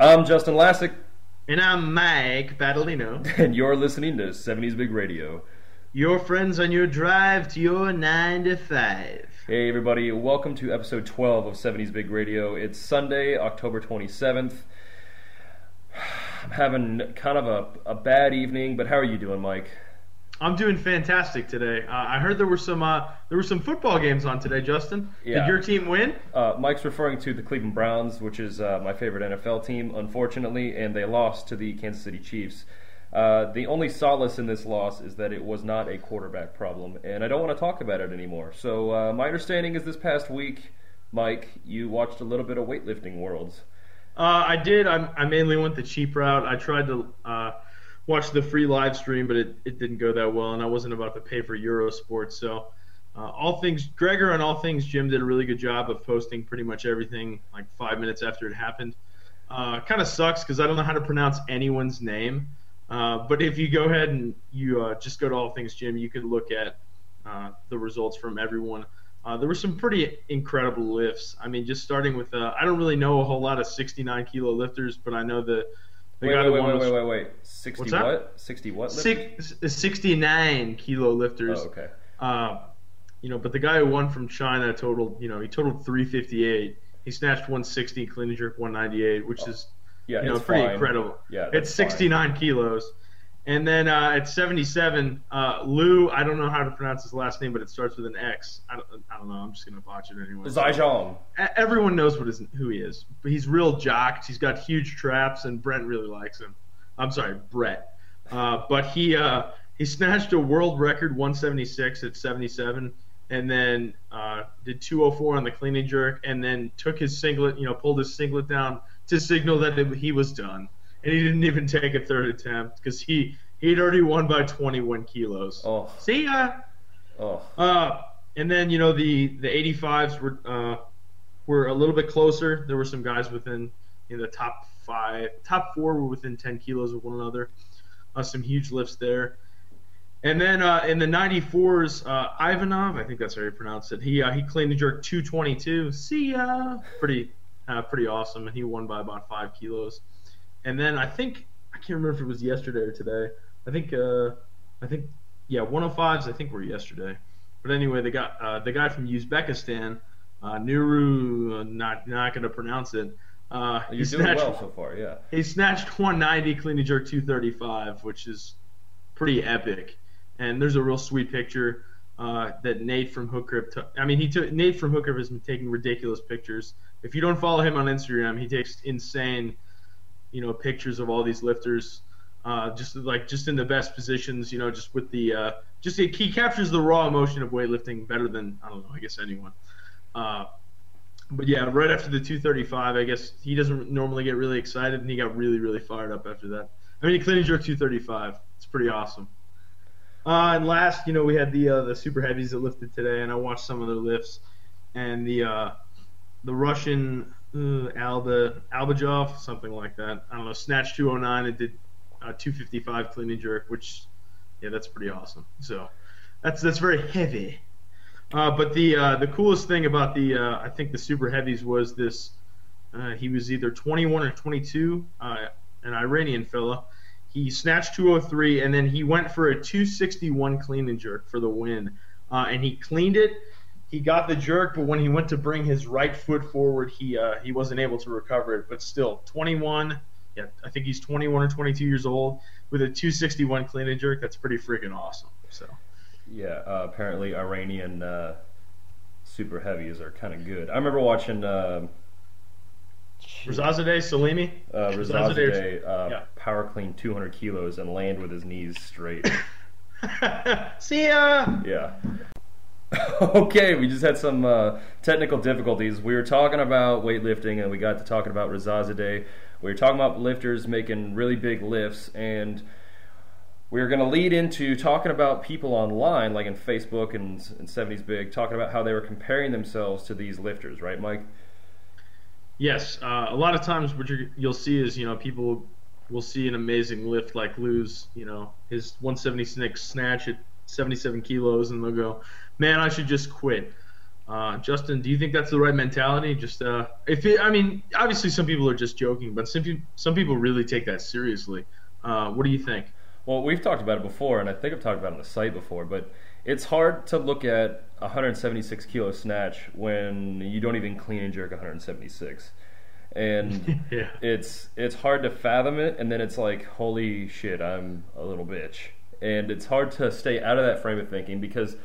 I'm Justin Lascek, And I'm Mike Battolino. and you're listening to 70s Big Radio. Your friends on your drive to your 9 to 5. Hey, everybody, welcome to episode 12 of 70s Big Radio. It's Sunday, October 27th. I'm having kind of a, a bad evening, but how are you doing, Mike? I'm doing fantastic today. Uh, I heard there were some uh, there were some football games on today, Justin. Yeah. Did your team win? Uh, Mike's referring to the Cleveland Browns, which is uh, my favorite NFL team, unfortunately, and they lost to the Kansas City Chiefs. Uh, the only solace in this loss is that it was not a quarterback problem, and I don't want to talk about it anymore. So, uh, my understanding is this past week, Mike, you watched a little bit of weightlifting worlds. Uh, I did. I, I mainly went the cheap route. I tried to uh, watch the free live stream, but it, it didn't go that well, and I wasn't about to pay for Eurosport. So, uh, all things Gregor and all things Gym did a really good job of posting pretty much everything like five minutes after it happened. Uh, kind of sucks because I don't know how to pronounce anyone's name. Uh, but if you go ahead and you uh, just go to all things Gym, you could look at uh, the results from everyone. Uh, there were some pretty incredible lifts. I mean, just starting with I don't really know a whole lot of 69 kilo lifters, but I know the Wait, wait, wait, wait, wait, wait, wait. 60 What's what? 60 what? lifters? six, 69 kilo lifters. Oh, okay. Uh, you know, but the guy who won from China totaled, you know, he totaled 358. He snatched 160, clean and jerk 198, which is Yeah, you know pretty fine. incredible. Yeah, it's that's fine. 69 kilos. And then uh, at 77, uh, Lu, I don't know how to pronounce his last name, but it starts with an X. I don't, I don't know. I'm just gonna botch it anyway. E- Everyone knows what his, who he is, but he's real jocked. He's got huge traps, and Brent really likes him. I'm sorry, Brett. Uh, but he uh, he snatched a world record 176 at 77, and then uh, did 204 on the clean and jerk, and then took his singlet, you know, pulled his singlet down to signal that it, he was done, and he didn't even take a third attempt because he he'd already won by 21 kilos. Oh, See ya. oh. Uh, and then you know the the 85s were uh, were a little bit closer. There were some guys within in the top five, top four were within 10 kilos of one another. Uh, some huge lifts there. And then uh, in the 94s, uh, Ivanov, I think that's how you pronounce it. He uh, he clean and jerk 222. See ya. Pretty uh, pretty awesome, and he won by about five kilos. And then I think I can't remember if it was yesterday or today. I think uh, I think yeah, 105s I think were yesterday. But anyway, they got uh, the guy from Uzbekistan, uh, Nuru, uh, not not going to pronounce it. Uh, You're doing snatched- well so far, yeah. he snatched 190, clean and jerk 235, which is pretty epic. And there's a real sweet picture uh, that Nate from Hook Grip took. I mean, he took Nate from Hook Grip has been taking ridiculous pictures. If you don't follow him on Instagram, he takes insane, you know, pictures of all these lifters. Uh, just like just in the best positions, you know, just with the uh, just he captures the raw emotion of weightlifting better than I don't know, I guess anyone. Uh, but yeah, right after the 235, I guess he doesn't normally get really excited, and he got really, really fired up after that. I mean, he clean and jerk 235. It's pretty awesome. Uh, and last, you know, we had the uh, the super heavies that lifted today, and I watched some of their lifts, and the uh, the Russian Alba Albajov, something like that. I don't know, Snatch 209 and did uh, 255 clean and jerk, which yeah, that's pretty awesome. So that's that's very heavy. Uh, but the uh, the coolest thing about the uh, I think the super heavies was this. Uh, he was either 21 or 22, uh, an Iranian fella. He snatched 203 and then he went for a 261 clean and jerk for the win. Uh, and he cleaned it. He got the jerk, but when he went to bring his right foot forward, he uh, he wasn't able to recover it. But still, 21. Yeah, I think he's 21 or 22 years old with a 261 clean and jerk. That's pretty freaking awesome. So. Yeah, uh, apparently Iranian uh, super heavies are kind of good. I remember watching uh, Rezazadeh Salimi. uh, Rezazadeh- uh, yeah. power clean 200 kilos and land with his knees straight. See ya. yeah. okay, we just had some uh, technical difficulties. We were talking about weightlifting and we got to talking about Rezazadeh. We were talking about lifters making really big lifts and we were going to lead into talking about people online, like in Facebook and, and 70s Big, talking about how they were comparing themselves to these lifters, right, Mike? Yes, uh, a lot of times what you're, you'll see is you know people will see an amazing lift like lose you know his 176 snatch at 77 kilos and they'll go, man, I should just quit. Uh, Justin, do you think that's the right mentality? Just uh, if it, I mean, obviously some people are just joking, but some people, some people really take that seriously. Uh, what do you think? Well, we've talked about it before, and I think I've talked about it on the site before, but it's hard to look at 176 kilo snatch when you don't even clean and jerk 176 and yeah. it's it's hard to fathom it and then it's like holy shit i'm a little bitch and it's hard to stay out of that frame of thinking because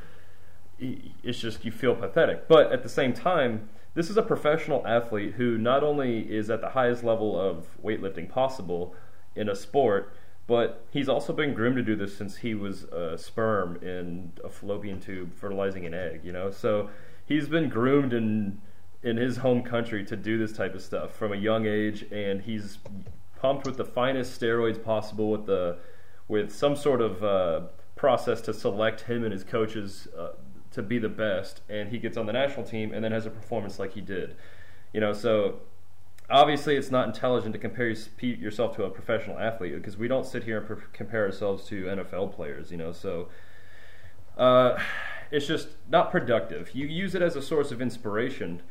it's just you feel pathetic. But at the same time this is a professional athlete who not only is at the highest level of weightlifting possible in a sport but he's also been groomed to do this since he was a sperm in a fallopian tube fertilizing an egg you know? So he's been groomed and in his home country to do this type of stuff from a young age, and he's pumped with the finest steroids possible with the with some sort of uh, process to select him and his coaches uh, to be the best, and he gets on the national team and then has a performance like he did. You know, so obviously it's not intelligent to compare yourself to a professional athlete because we don't sit here and compare ourselves to NFL players. You know, so. Uh, it's just not productive. You use it as a source of inspiration,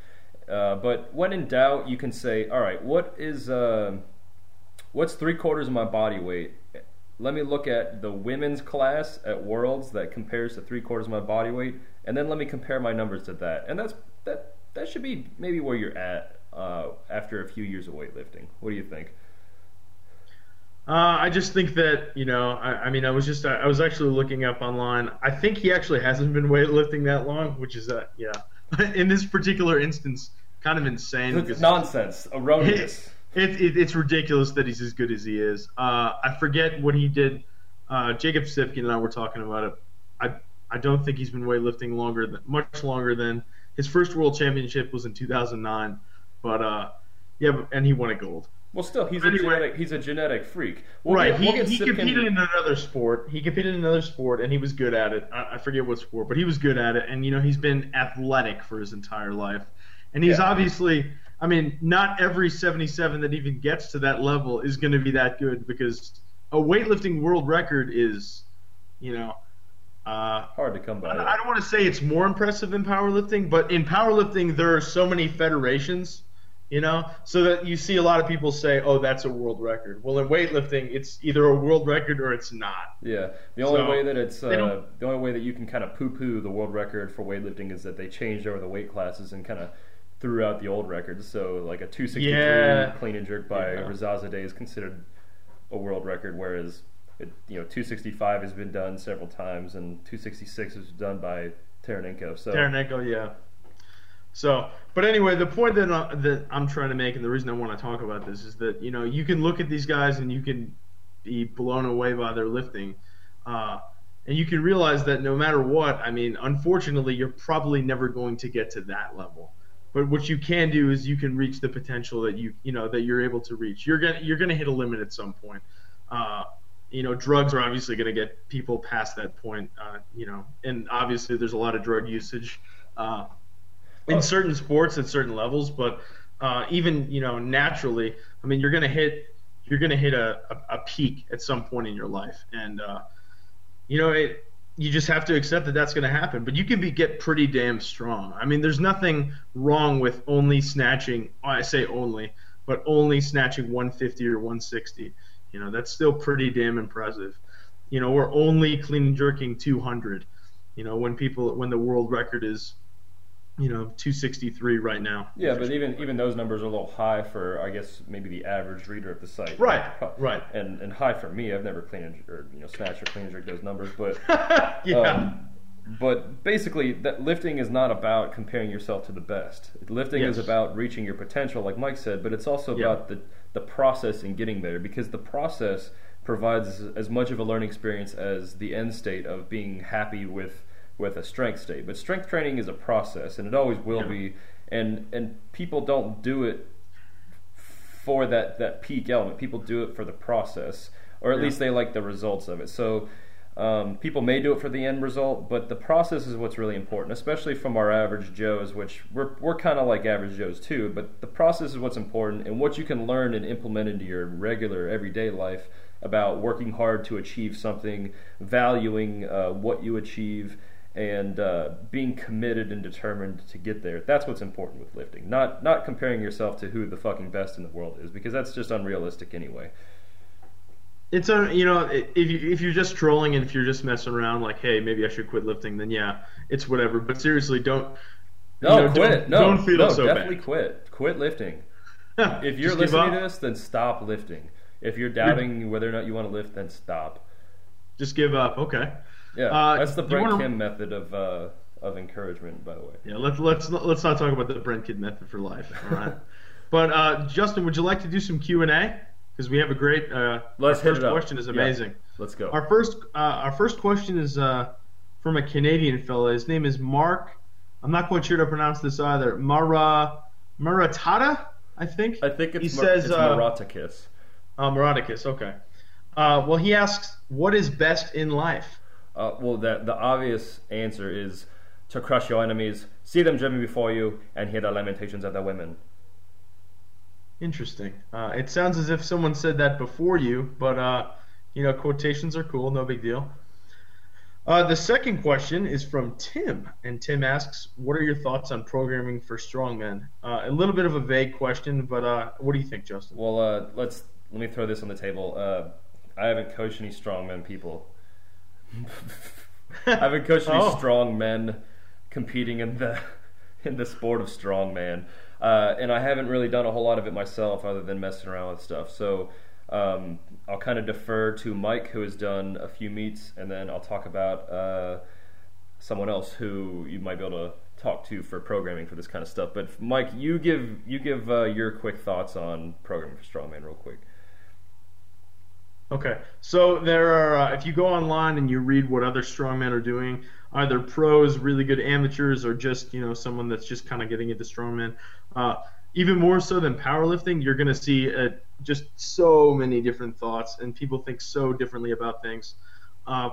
uh, but when in doubt, you can say, all right, what is uh, what's three quarters of my body weight? Let me look at the women's class at Worlds that compares to three quarters of my body weight, and then let me compare my numbers to that. And that's that that should be maybe where you're at uh, after a few years of weightlifting. What do you think? Uh, I just think that you know, I, I, mean, I was just I was actually looking up online. I think he actually hasn't been weightlifting that long, which is uh, yeah, in this particular instance, kind of insane. It's nonsense, erroneous. It, it, it's ridiculous that he's as good as he is. Uh, I forget what he did. Uh, Jacob Sipkin and I were talking about it. I I don't think he's been weightlifting longer than much longer than his first world championship was in 2009. But uh, yeah, and he won a gold. Well, still, he's anyway, a genetic he's a genetic freak. We'll right. Get, we'll he, he competed in another sport. He competed in another sport, and he was good at it. I, I, forget what sport, but he was good at it. And you know, he's been athletic for his entire life, and he's yeah. obviously. I mean, not every 77 that even gets to that level is going to be that good because a weightlifting world record is, you know, uh, hard to come by. I, I don't want to say it's more impressive than powerlifting, but in powerlifting there are so many federations you know so that you see a lot of people say oh that's a world record well in weightlifting it's either a world record or it's not yeah the only so, way that it's uh, the only way that you can kind of poo-poo the world record for weightlifting is that they changed over the weight classes and kind of threw out the old records so like a 263 yeah. clean and jerk by yeah. Rezazadeh is considered a world record whereas it, you know 265 has been done several times and 266 was done by Taranenko so Taranenko yeah so, but anyway, the point that, uh, that I'm trying to make, and the reason I want to talk about this is that you know you can look at these guys and you can be blown away by their lifting, uh, and you can realize that no matter what, I mean, unfortunately, you're probably never going to get to that level. But what you can do is you can reach the potential that you you know that you're able to reach. You're gonna you're gonna hit a limit at some point. Uh, you know, drugs are obviously going to get people past that point. Uh, you know, and obviously there's a lot of drug usage. Uh, in certain sports at certain levels, but uh, even you know naturally, I mean, you're gonna hit you're gonna hit a, a, a peak at some point in your life, and uh, you know it. You just have to accept that that's going to happen, but you can be get pretty damn strong. I mean, there's nothing wrong with only snatching. I say only, but only snatching 150 or 160. You know, that's still pretty damn impressive. You know, we're only clean and jerking 200. You know, when people when the world record is you know 263 right now. Yeah, but even even those numbers are a little high for I guess maybe the average reader of the site. Right. Right. And and high for me. I've never cleaned or you know snatched or clean jerked those numbers, but yeah. Um, but basically, that lifting is not about comparing yourself to the best. Lifting yes. is about reaching your potential, like Mike said, but it's also yeah. about the the process in getting there because the process provides as much of a learning experience as the end state of being happy with with a strength state. But strength training is a process, and it always will yeah. be. And and people don't do it for that that peak element. People do it for the process, or at yeah. least they like the results of it. So. Um, people may do it for the end result, but the process is what's really important, especially from our average Joes, which we're, we're kind of like average Joes too, but the process is what's important and what you can learn and implement into your regular everyday life about working hard to achieve something, valuing uh, what you achieve, and uh, being committed and determined to get there. That's what's important with lifting. Not not comparing yourself to who the fucking best in the world is because that's just unrealistic anyway. It's a you know if you if you're just trolling and if you're just messing around like hey maybe I should quit lifting then yeah it's whatever. But seriously don't no you know, quit. Don't, no don't feel no so definitely bad. quit. Quit lifting. If you're Just listening to this then stop lifting. If you're doubting whether or not you want to lift then stop. Just give up. Okay. Yeah Uh, that's the Brent wanna- Kim method of uh, of encouragement by the way. Yeah let's let's not, let's not talk about the Brent Kim method for life all right? But uh, Justin would you like to do some Q and A because we have a great uh, Let's our first question is Yeah. amazing. let's go Our first, uh, our first question is uh, from a Canadian fella. His name is Mark. I'm not quite sure to pronounce this either. Mara Maratata, I think. I think it's he Mar- says it's uh, Maratakis. uh, Maraticus. Okay. Uh, well, he asks, "What is best in life?" Uh, well, that the obvious answer is to crush your enemies, see them driven before you, and hear the lamentations of their women. Interesting. Uh, it sounds as if someone said that before you, but uh, you know, quotations are cool. No big deal. Uh, the second question is from Tim, and Tim asks, "What are your thoughts on programming for strongmen?" Uh, a little bit of a vague question, but uh, what do you think, Justin? Well, uh, let's let me throw this on the table. Uh, I haven't coached any strongmen people. I haven't coached any Oh. strong men competing in the in the sport of strongman, uh, and I haven't really done a whole lot of it myself, other than messing around with stuff. So um, I'll kind of defer to Mike, who has done a few meets, and then I'll talk about uh, someone else who you might be able to talk to for programming for this kind of stuff. But Mike, you give you give uh, your quick thoughts on programming for strongman, real quick. Okay, so there are. Uh, if you go online and you read what other strongmen are doing, either pros, really good amateurs, or just you know someone that's just kind of getting into strongman, uh, even more so than powerlifting, you're going to see uh, just so many different thoughts, and people think so differently about things. Uh,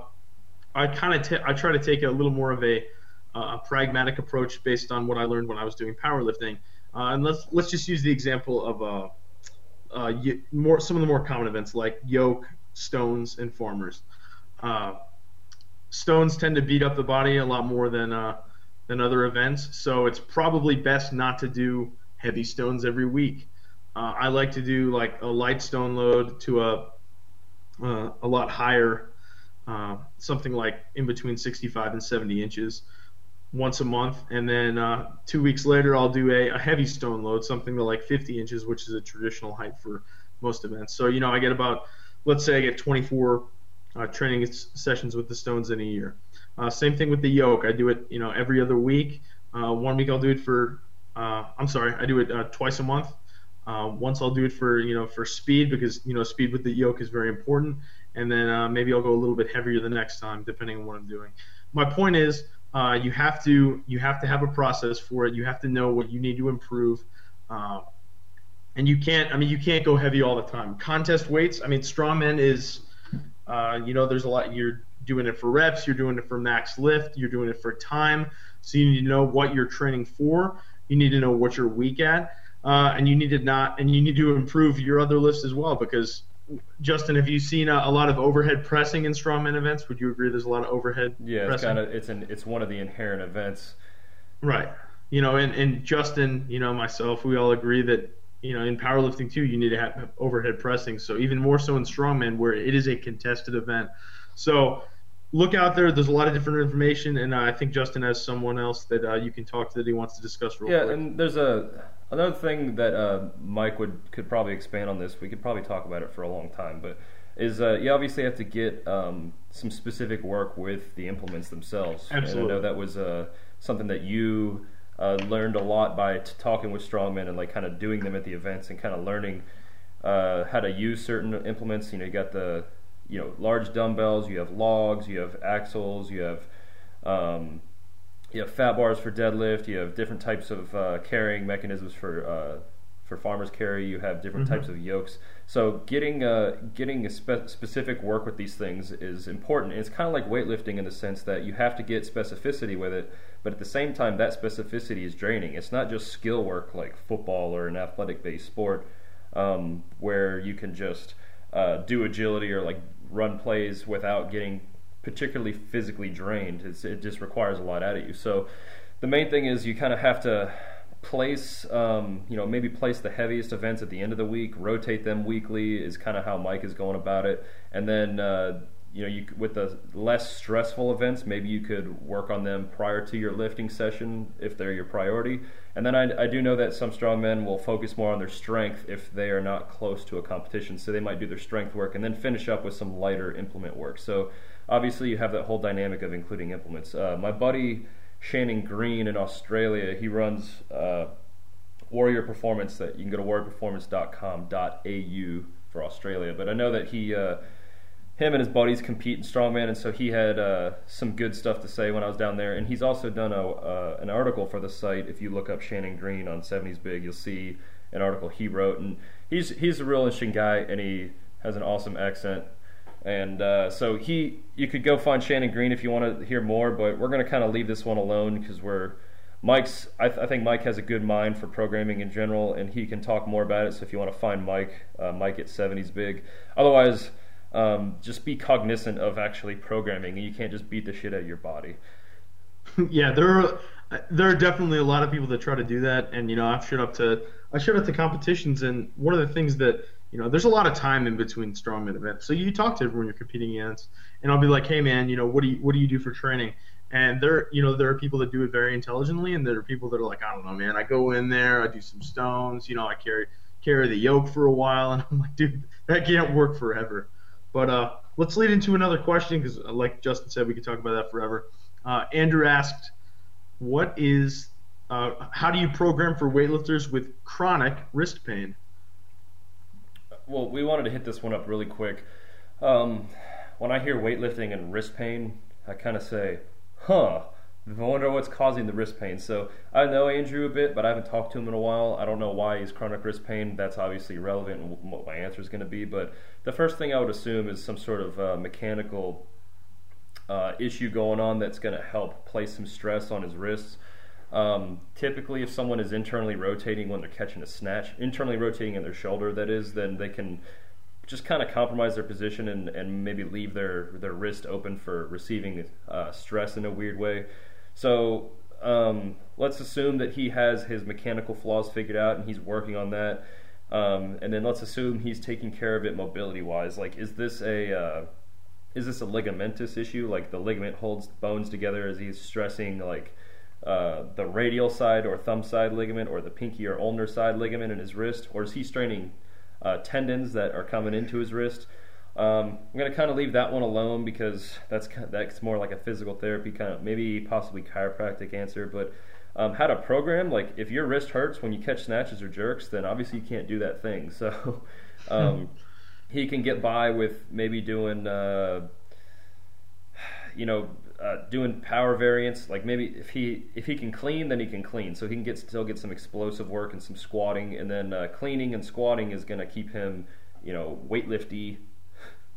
I kind of ta- I try to take a little more of a, uh, pragmatic approach based on what I learned when I was doing powerlifting. Uh, and let's let's just use the example of uh, y- more some of the more common events like yoke, stones, and farmers. Stones tend to beat up the body a lot more than than other events, so it's probably best not to do heavy stones every week. Uh, I like to do like a light stone load to a uh, a lot higher, uh, something like in between 65 and 70 inches once a month, and then uh, two weeks later I'll do a, a heavy stone load, something to like 50 inches, which is a traditional height for most events. So you know I get about, let's say I get 24 uh, training sessions with the stones in a year. Uh, same thing with the yoke. I do it you know every other week. Uh, one week I'll do it for, uh, I'm sorry, I do it uh, twice a month. Uh, once I'll do it for you know for speed because you know speed with the yoke is very important, and then uh, maybe I'll go a little bit heavier the next time depending on what I'm doing. My point is you have to you have to have a process for it. You have to know what you need to improve, and you can't. I mean, you can't go heavy all the time. Contest weights. I mean, strongman is, you know, there's a lot. You're doing it for reps. You're doing it for max lift. You're doing it for time. So you need to know what you're training for. You need to know what you're weak at, uh, and you need to not, and you need to improve your other lifts as well because. Justin, have you seen a, a lot of overhead pressing in strongman events? Would you agree there's a lot of overhead Yeah, it's kind of it's an it's one of the inherent events. Right. You know, and, and Justin, you know, myself, we all agree that, you know, in powerlifting too, you need to have overhead pressing. So even more so in strongman where it is a contested event. So look out there. There's a lot of different information, and uh, I think Justin has someone else that uh, you can talk to that he wants to discuss real Yeah, quick. and there's a another thing that uh, Mike would could probably expand on this. We could probably talk about it for a long time, but is uh, you obviously have to get um, some specific work with the implements themselves. And I know that was uh, something that you uh, learned a lot by t- talking with strongmen and like kind of doing them at the events and kind of learning uh, how to use certain implements. You know, you got the you know large dumbbells, you have logs, you have axles, you have um, you have fat bars for deadlift. You have different types of uh, carrying mechanisms for uh, for farmers carry. You have different Mhm. types of yokes. So getting uh, getting a spe- specific work with these things is important. It's kind of like weightlifting in the sense that you have to get specificity with it, but at the same time, that specificity is draining. It's not just skill work like football or an athletic based sport um, where you can just uh, do agility or like run plays without getting particularly physically drained. It's, it just requires a lot out of you. So the main thing is you kind of have to place, um, you know, maybe place the heaviest events at the end of the week, rotate them weekly is kind of how Mike is going about it, and then. Uh, you know, you with the less stressful events, maybe you could work on them prior to your lifting session if they're your priority. And then I, I do know that some strongmen will focus more on their strength if they are not close to a competition. So they might do their strength work and then finish up with some lighter implement work. So obviously you have that whole dynamic of including implements. Uh, my buddy Shannon Green in Australia, he runs uh, Warrior Performance. That you can go to warriorperformance.com.au for Australia. But I know that he. Uh, him and his buddies compete in strongman, and so he had uh, some good stuff to say when I was down there. And he's also done a, uh, an article for the site. If you look up Shannon Green on 70s Big, you'll see an article he wrote, and he's he's a real interesting guy, and he has an awesome accent. And uh, so he, you could go find Shannon Green if you want to hear more, but we're going to kind of leave this one alone because we're Mike's. I, th- I, think Mike has a good mind for programming in general, and he can talk more about it. So if you want to find Mike, uh, Mike at 70s Big. Otherwise um, just be cognizant of actually programming. and You can't just beat the shit out of your body. yeah, there are there are definitely a lot of people that try to do that, and you know I've showed up to I showed up to competitions, and one of the things that you know there's a lot of time in between strongman events, so you talk to everyone you're competing against, and I'll be like, hey man, you know what do you what do you do for training? And there, you know, there are people that do it very intelligently, and there are people that are like, I don't know, man. I go in there, I do some stones, you know, I carry carry the yoke for a while, and I'm like, dude, that can't work forever. But uh, let's lead into another question because, uh, like Justin said, we could talk about that forever. Uh, Andrew asked, "What is? Uh, how do you program for weightlifters with chronic wrist pain?" Well, we wanted to hit this one up really quick. Um, when I hear weightlifting and wrist pain, I kind of say, "Huh." I wonder what's causing the wrist pain. So I know Andrew a bit, but I haven't talked to him in a while. I don't know why he's chronic wrist pain. That's obviously relevant and what my answer is going to be. But the first thing I would assume is some sort of uh, mechanical uh, issue going on that's going to help place some stress on his wrists. Um, typically, if someone is internally rotating when they're catching a snatch, internally rotating in their shoulder, that is, then they can just kind of compromise their position and, and maybe leave their, their wrist open for receiving uh, stress in a weird way. So um, let's assume that he has his mechanical flaws figured out and he's working on that. Um, and then let's assume he's taking care of it mobility wise. Like, is this a uh, is this a ligamentous issue? Like the ligament holds bones together as he's stressing like uh, the radial side or thumb side ligament or the pinky or ulnar side ligament in his wrist, or is he straining uh, tendons that are coming into his wrist? Um, I'm going to kind of leave that one alone because that's that's more like a physical therapy kind of maybe possibly chiropractic answer. But um, how to program like if your wrist hurts when you catch snatches or jerks, then obviously you can't do that thing. So um, he can get by with maybe doing uh, you know uh, doing power variants. Like maybe if he if he can clean, then he can clean. So he can get still get some explosive work and some squatting, and then uh, cleaning and squatting is going to keep him you know weightlifty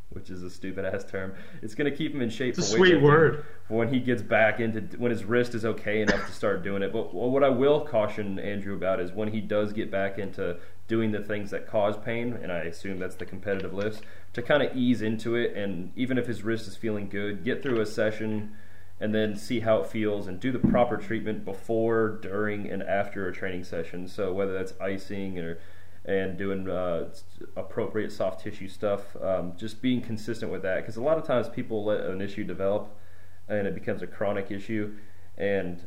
which is a stupid ass term. It's going to keep him in shape. It's a sweet word. For when he gets back into when his wrist is okay enough to start doing it. But what I will caution Andrew about is when he does get back into doing the things that cause pain, and I assume that's the competitive lifts, to kind of ease into it. And even if his wrist is feeling good, get through a session and then see how it feels and do the proper treatment before, during, and after a training session. So whether that's icing or and doing uh, appropriate soft tissue stuff. Um, just being consistent with that because a lot of times people let an issue develop and it becomes a chronic issue, and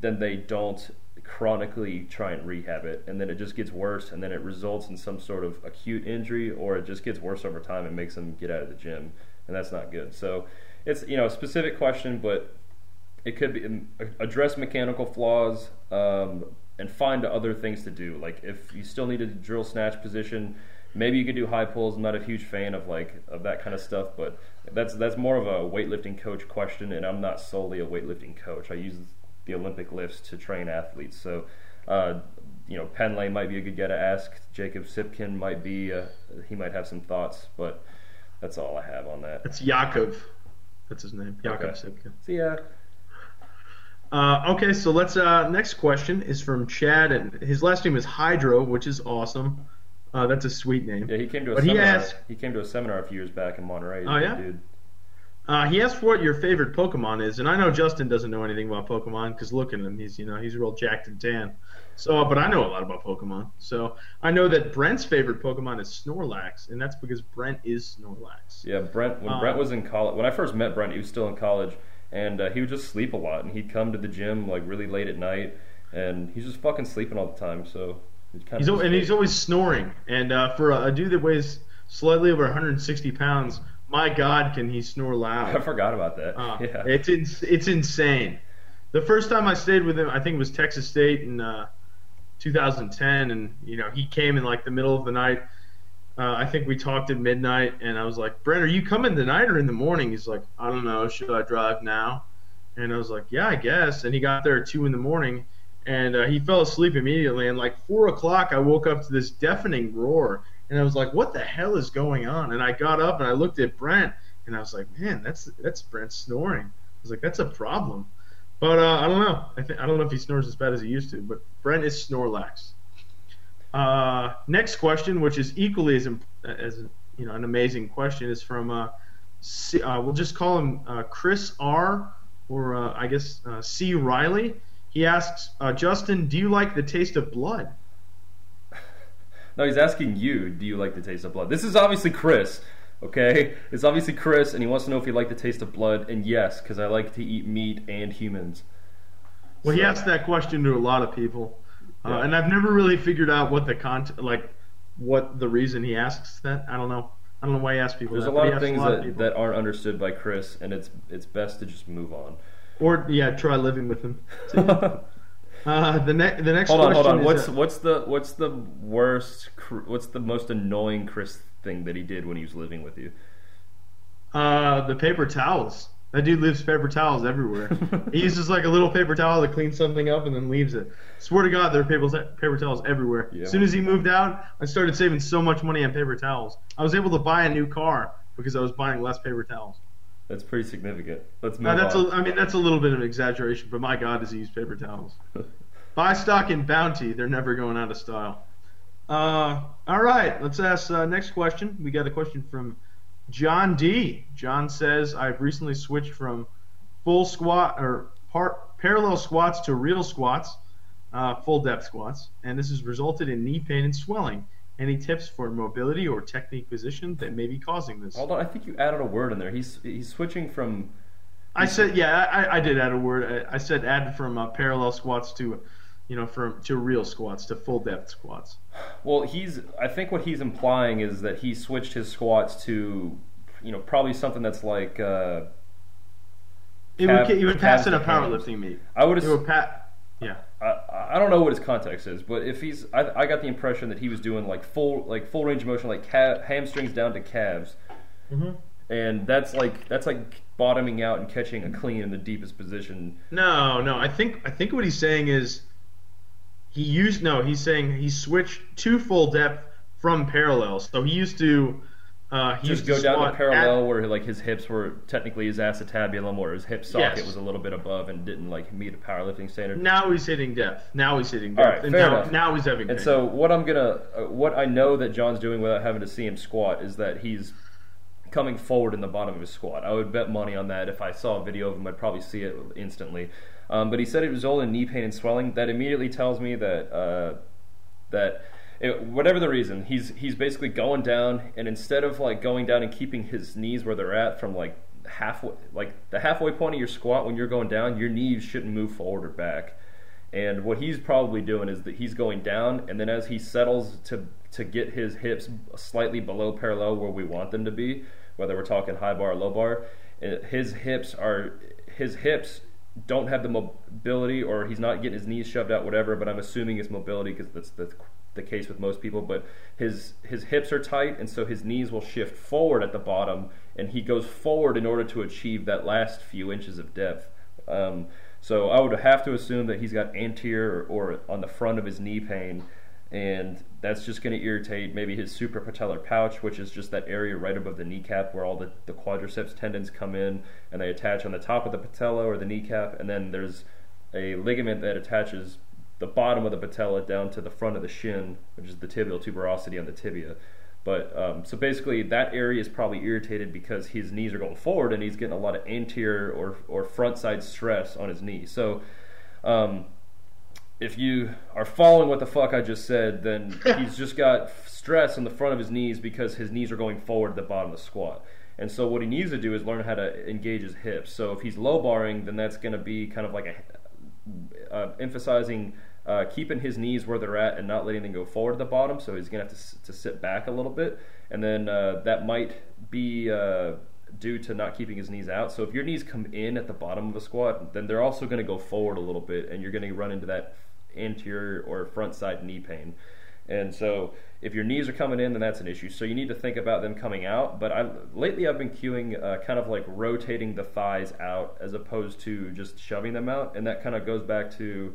then they don't chronically try and rehab it, and then it just gets worse, and then it results in some sort of acute injury, or it just gets worse over time and makes them get out of the gym, and that's not good. So it's you know a specific question, but it could be um, address mechanical flaws. Um, and find other things to do. Like if you still need a drill snatch position, maybe you could do high pulls. I'm not a huge fan of like of that kind of stuff, but that's that's more of a weightlifting coach question, and I'm not solely a weightlifting coach. I use the Olympic lifts to train athletes, so. Uh, you know, Pendlay might be a good guy to ask. Jacob Sipkin might be. Uh, he might have some thoughts, but that's all I have on that. It's Yakov. That's his name. Yakov okay. Sipkin. See ya. Uh, okay, so let's. Uh, next question is from Chad, and his last name is Hydro, which is awesome. Uh, that's a sweet name. Yeah, he came to a but seminar. He, asked, he came to a seminar a few years back in Monterey. Oh yeah, dude. Uh, he asked what your favorite Pokemon is, and I know Justin doesn't know anything about Pokemon because look at him, he's you know he's real jacked and tan. So, but I know a lot about Pokemon. So I know that Brent's favorite Pokemon is Snorlax, and that's because Brent is Snorlax. Yeah, Brent. When Um, Brent was in college, when I first met Brent, he was still in college, and uh, he would just sleep a lot, and he'd come to the gym like really late at night, and he's just fucking sleeping all the time. So kind He's of and he's always snoring. And uh, for a, a dude that weighs slightly over 160 pounds, my God, can he snore loud? I forgot about that. Uh, yeah. It's ins- it's insane. The first time I stayed with him, I think it was Texas State in uh, 2010, and you know he came in like the middle of the night. Uh, I think we talked at midnight, and I was like, "Brent, are you coming tonight or in the morning?" He's like, "I don't know. Should I drive now?" And I was like, "Yeah, I guess." And he got there at two in the morning, and uh, he fell asleep immediately. And like four o'clock, I woke up to this deafening roar, and I was like, "What the hell is going on?" And I got up and I looked at Brent, and I was like, "Man, that's that's Brent snoring." I was like, "That's a problem." But uh, I don't know. I, th- I don't know if he snores as bad as he used to. But Brent is Snorlax. Uh, next question, which is equally as as you know an amazing question, is from uh, C- uh, we'll just call him uh, Chris R. or uh, I guess uh, C. Riley. He asks, uh, Justin, do you like the taste of blood? No, he's asking you, do you like the taste of blood? This is obviously Chris, okay? It's obviously Chris, and he wants to know if you like the taste of blood, and yes, because I like to eat meat and humans. Well, he asked that question to a lot of people, uh, Yeah. and I've never really figured out what the content, like, what the reason he asks that. I don't know. I don't know why he asks people. There's that, a lot of things lot that, people. that aren't understood by Chris, and it's it's best to just move on. or yeah, try living with him. Uh, the next, the next hold on, hold on. What's what's the what's the worst? What's the most annoying Chris thing that he did when he was living with you? uh, the paper towels. That dude leaves paper towels everywhere. he uses like a little paper towel to clean something up and then leaves it. Swear to God, there are paper, paper towels everywhere. Yeah. As soon as he moved out, I started saving so much money on paper towels. I was able to buy a new car because I was buying less paper towels. That's pretty significant. Let's move Now, that's on. a, I mean, that's a little bit of an exaggeration, but my God, does he use paper towels? Buy stock in Bounty. They're never going out of style. Uh, all right, let's ask uh, next question. We got a question from John D. John says, "I've recently switched from full squat or part parallel squats to real squats, uh, full depth squats, and this has resulted in knee pain and swelling. Any tips for mobility or technique position that may be causing this?" Hold on, I think you added a word in there. He's he's switching from. I said, yeah, I, I did add a word. I, I said add from uh, parallel squats to, you know, from to real squats to full depth squats. Well, he's. I think what he's implying is that he switched his squats to, you know, probably something that's like. Uh, It would, you would pass in a calves to hams. powerlifting meet. I would. It would pat. Yeah. I, I don't know what his context is, but if he's, I, I got the impression that he was doing like full, like full range of motion, like ca- hamstrings down to calves, Mm-hmm. and that's like that's like bottoming out and catching a clean in the deepest position. No, no. I think I think what he's saying is he used no. He's saying he switched to full depth from parallel. So he used to. Uh, he Just used go to down to parallel at- where like his hips were technically his acetabulum or his hip socket Yes. was a little bit above and didn't like meet a powerlifting standard. now he's hitting depth. Now he's hitting All depth. right, and fair now, enough. now he's having. And pain. so what I'm gonna, uh, what I know that John's doing without having to see him squat is that he's coming forward in the bottom of his squat. I would bet money on that. If I saw a video of him, I'd probably see it instantly. Um, but he said it resulted in knee pain and swelling. That immediately tells me that uh, that it, whatever the reason, he's he's basically going down, and instead of like going down and keeping his knees where they're at from like halfway, like the halfway point of your squat when you're going down, your knees shouldn't move forward or back. And what he's probably doing is that he's going down, and then as he settles to to get his hips slightly below parallel where we want them to be, whether we're talking high bar or low bar, eh, his hips are his hips don't have the mobility, or he's not getting his knees shoved out, whatever. But I'm assuming it's mobility because that's the the case with most people. But his his hips are tight, and so his knees will shift forward at the bottom, and he goes forward in order to achieve that last few inches of depth. Um, so I would have to assume that he's got anterior or, or on the front of his knee pain, and that's just going to irritate maybe his suprapatellar pouch, which is just that area right above the kneecap where all the, the quadriceps tendons come in and they attach on the top of the patella or the kneecap, and then there's a ligament that attaches the bottom of the patella down to the front of the shin, which is the tibial tuberosity on the tibia. But um, so basically, that area is probably irritated because his knees are going forward and he's getting a lot of anterior or or front side stress on his knee. So. Um, if you are following what the fuck I just said, then he's just got stress in the front of his knees because his knees are going forward at the bottom of the squat. And so what he needs to do is learn how to engage his hips. So if he's low barring, then that's going to be kind of like a uh, emphasizing uh, keeping his knees where they're at and not letting them go forward at the bottom. So he's going to have to, to sit back a little bit, and then uh, that might be uh, due to not keeping his knees out. So if your knees come in at the bottom of a squat, then they're also going to go forward a little bit, and you're going to run into that anterior or front side knee pain. And so if your knees are coming in, then that's an issue. So you need to think about them coming out. But I, lately I've been cueing uh, kind of like rotating the thighs out as opposed to just shoving them out. And that kind of goes back to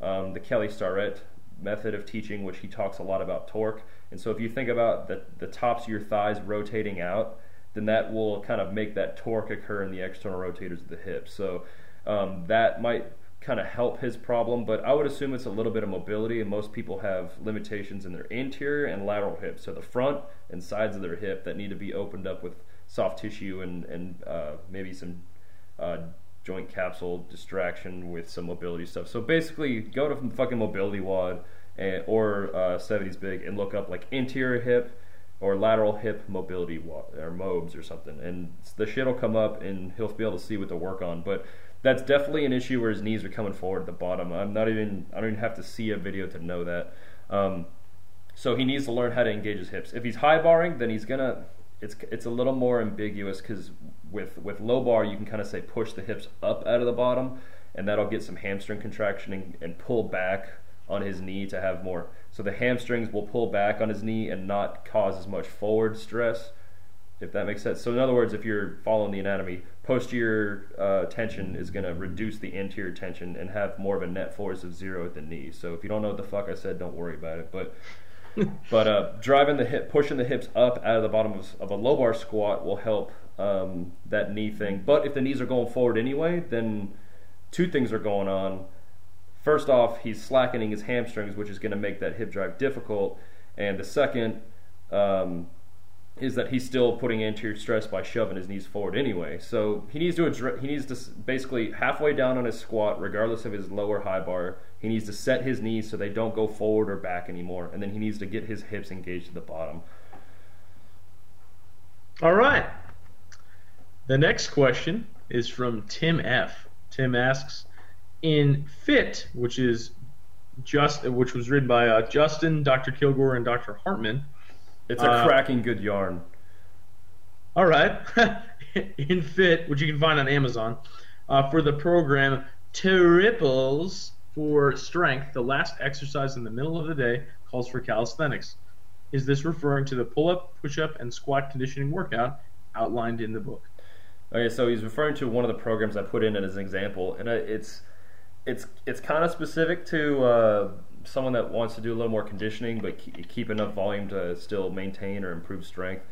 um, the Kelly Starrett method of teaching, which he talks a lot about torque. And so if you think about the, the tops of your thighs rotating out, then that will kind of make that torque occur in the external rotators of the hips. So um, that might kind of help his problem, but I would assume it's a little bit of mobility, and most people have limitations in their anterior and lateral hips, so the front and sides of their hip that need to be opened up with soft tissue and and uh, maybe some uh, joint capsule distraction with some mobility stuff. So basically, go to fucking MobilityWOD and, or uh, 70s big and look up like anterior hip or lateral hip mobility or MOBS or something, and the shit will come up, and he'll be able to see what to work on, but that's definitely an issue where his knees are coming forward at the bottom. I'm not even I don't even have to see a video to know that. Um, so he needs to learn how to engage his hips. If he's high barring, then he's gonna it's it's a little more ambiguous because with with low bar you can kind of say push the hips up out of the bottom, and that'll get some hamstring contraction and, and pull back on his knee to have more. So the hamstrings will pull back on his knee and not cause as much forward stress if that makes sense. So in other words, if you're following the anatomy, posterior uh, tension is going to reduce the anterior tension and have more of a net force of zero at the knee. So if you don't know what the fuck I said, don't worry about it. But but uh, driving the hip, pushing the hips up out of the bottom of, of a low bar squat will help um, that knee thing. But if the knees are going forward anyway, then two things are going on. First off, he's slackening his hamstrings, which is going to make that hip drive difficult. And the second, um, is that he's still putting anterior stress by shoving his knees forward anyway. So he needs to he needs to basically halfway down on his squat, regardless of his lower high bar, he needs to set his knees so they don't go forward or back anymore, and then he needs to get his hips engaged at the bottom. All right. The next question is from Tim F. Tim asks, in Fit, which is just which was written by uh, Justin, Dr. Kilgore, and Dr. Hartman it's a uh, cracking good yarn. All right. In Fit, which you can find on Amazon, uh, for the program Triples for Strength, the last exercise in the middle of the day calls for calisthenics. Is this referring to the pull up, push up, and squat conditioning workout outlined in the book? Okay, so he's referring to one of the programs I put in as an example, and it's it's it's kind of specific to uh, someone that wants to do a little more conditioning but keep enough volume to still maintain or improve strength.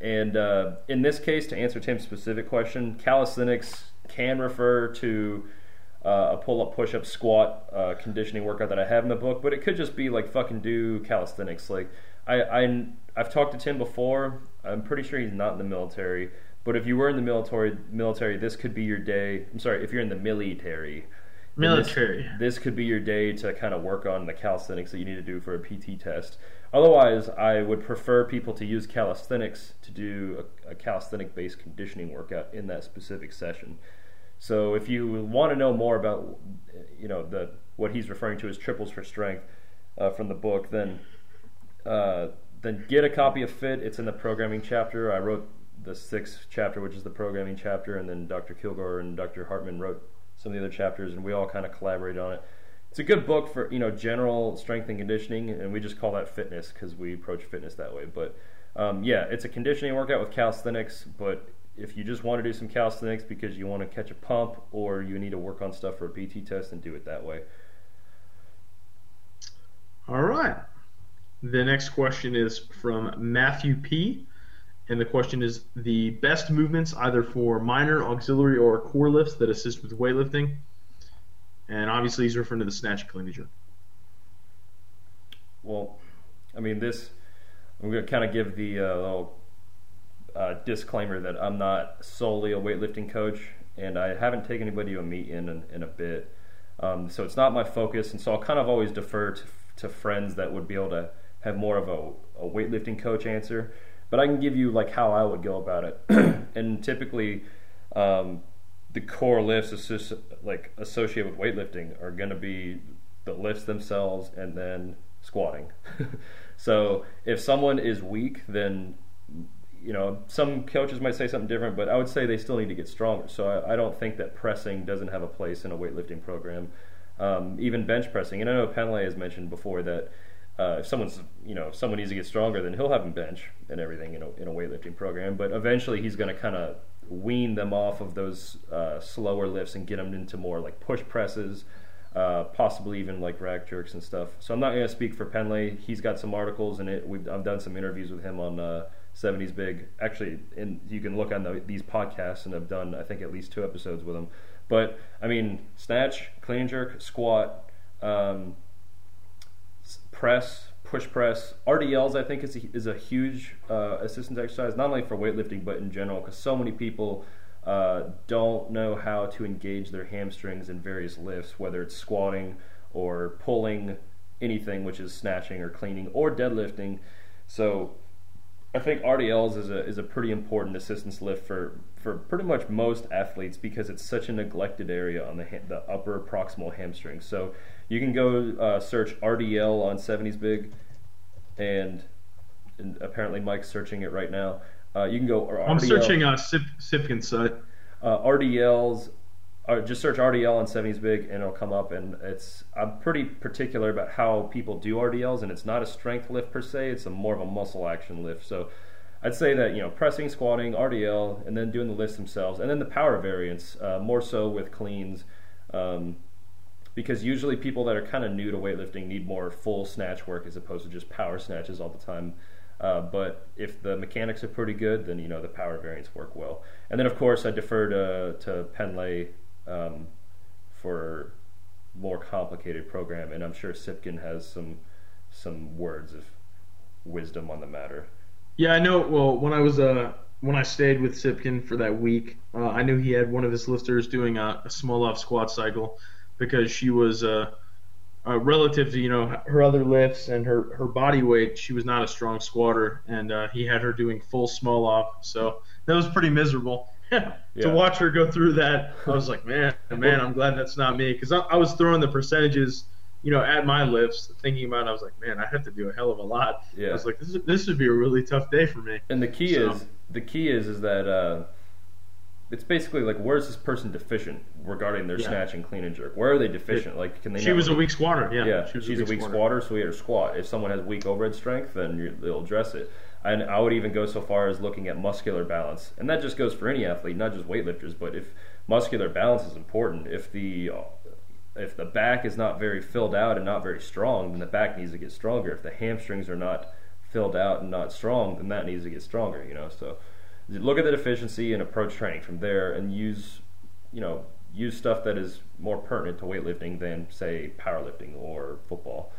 And uh, in this case, to answer Tim's specific question, calisthenics can refer to uh, a pull-up, push-up, squat uh, conditioning workout that I have in the book, but it could just be like fucking do calisthenics. Like I, I I've talked to Tim before. I'm pretty sure he's not in the military, but if you were in the military, military, this could be your day. I'm sorry, if you're in the military, Military. This, this, could be your day to kind of work on the calisthenics that you need to do for a PT test. Otherwise, I would prefer people to use calisthenics to do a, a calisthenic based conditioning workout in that specific session. So if you want to know more about, you know, the what he's referring to as triples for strength uh, from the book, then uh, then get a copy of Fit. It's in the programming chapter. I wrote the sixth chapter, which is the programming chapter, and then Dr. Kilgore and Dr. Hartman wrote some of the other chapters, and we all kind of collaborated on it. It's a good book for you know general strength and conditioning, and we just call that fitness because we approach fitness that way. But um, yeah, it's a conditioning workout with calisthenics. But if you just want to do some calisthenics because you want to catch a pump or you need to work on stuff for a PT test, and do it that way. All right. The next question is from Matthew P and the question is the best movements either for minor, auxiliary, or core lifts that assist with weightlifting. And obviously, he's referring to the snatch and clean and jerk. Well, I mean this. I'm going to kind of give the uh, little uh, disclaimer that I'm not solely a weightlifting coach, and I haven't taken anybody to a meet in in, in a bit. Um, so it's not my focus, and so I'll kind of always defer to, to friends that would be able to have more of a, a weightlifting coach answer. But I can give you like how I would go about it, and typically. Um, the core lifts associ- like associated with weightlifting are going to be the lifts themselves and then squatting. so if someone is weak, then you know some coaches might say something different, but I would say they still need to get stronger. So I, I don't think that pressing doesn't have a place in a weightlifting program. Um, even bench pressing, and I know Pendlay has mentioned before that uh, if someone's you know if someone needs to get stronger, then he'll have him bench and everything in a, in a weightlifting program. But eventually, he's going to kind of wean them off of those uh, slower lifts and get them into more like push presses, uh, possibly even like rack jerks and stuff. So I'm not going to speak for Pendlay. He's got some articles and it. We've, I've done some interviews with him on 70s uh, Big. Actually, and you can look on the, these podcasts and I've done I think at least two episodes with him. But I mean, snatch, clean jerk, squat. Um, press, push press, RDLs. I think is a, is a huge uh, assistance exercise, not only for weightlifting but in general, because so many people uh, don't know how to engage their hamstrings in various lifts, whether it's squatting or pulling, anything which is snatching or cleaning or deadlifting. So I think RDLs is a is a pretty important assistance lift for for pretty much most athletes because it's such a neglected area on the ha- the upper proximal hamstring. So you can go uh, search RDL on 70s Big, and, and, apparently Mike's searching it right now. Uh, you can go. RDL, I'm searching uh, Sip, Sipkin's site. Uh, RDLs. Uh, just search RDL on 70s Big, and it'll come up. And it's I'm pretty particular about how people do RDLs, and it's not a strength lift per se. It's a more of a muscle action lift. So I'd say that you know pressing, squatting, RDL, and then doing the lifts themselves, and then the power variants uh, more so with cleans. Um, because usually people that are kind of new to weightlifting need more full snatch work as opposed to just power snatches all the time. Uh, but if the mechanics are pretty good, then you know the power variants work well. And then of course I defer to to Pendlay um, for more complicated program, and I'm sure Sipkin has some some words of wisdom on the matter. Yeah, I know. Well, when I was uh when I stayed with Sipkin for that week, uh, I knew he had one of his lifters doing a, a Smolov squat cycle because she was uh, uh, relative to you know her other lifts and her her body weight. She was not a strong squatter, and uh, he had her doing full Smolov. So that was pretty miserable. to yeah. watch her go through that, I was like, man, man, I'm glad that's not me because I, I, was throwing the percentages, you know, at my lifts, thinking about. it, I was like, man, I have to do a hell of a lot. Yeah. I was like, this, this would be a really tough day for me. And the key so, is the key is is that uh, it's basically like where's this person deficient regarding their yeah. snatch and clean and jerk? Where are they deficient? Like can they? She was a weak squatter. Yeah, yeah. She she's a weak, squatter, so we had her squat. If someone has weak overhead strength, then they'll address it. And I would even go so far as looking at muscular balance, and that just goes for any athlete, not just weightlifters. But if muscular balance is important, if the if the back is not very filled out and not very strong, then the back needs to get stronger. If the hamstrings are not filled out and not strong, then that needs to get stronger. You know, so look at the deficiency and approach training from there and use you know use stuff that is more pertinent to weightlifting than say powerlifting or football.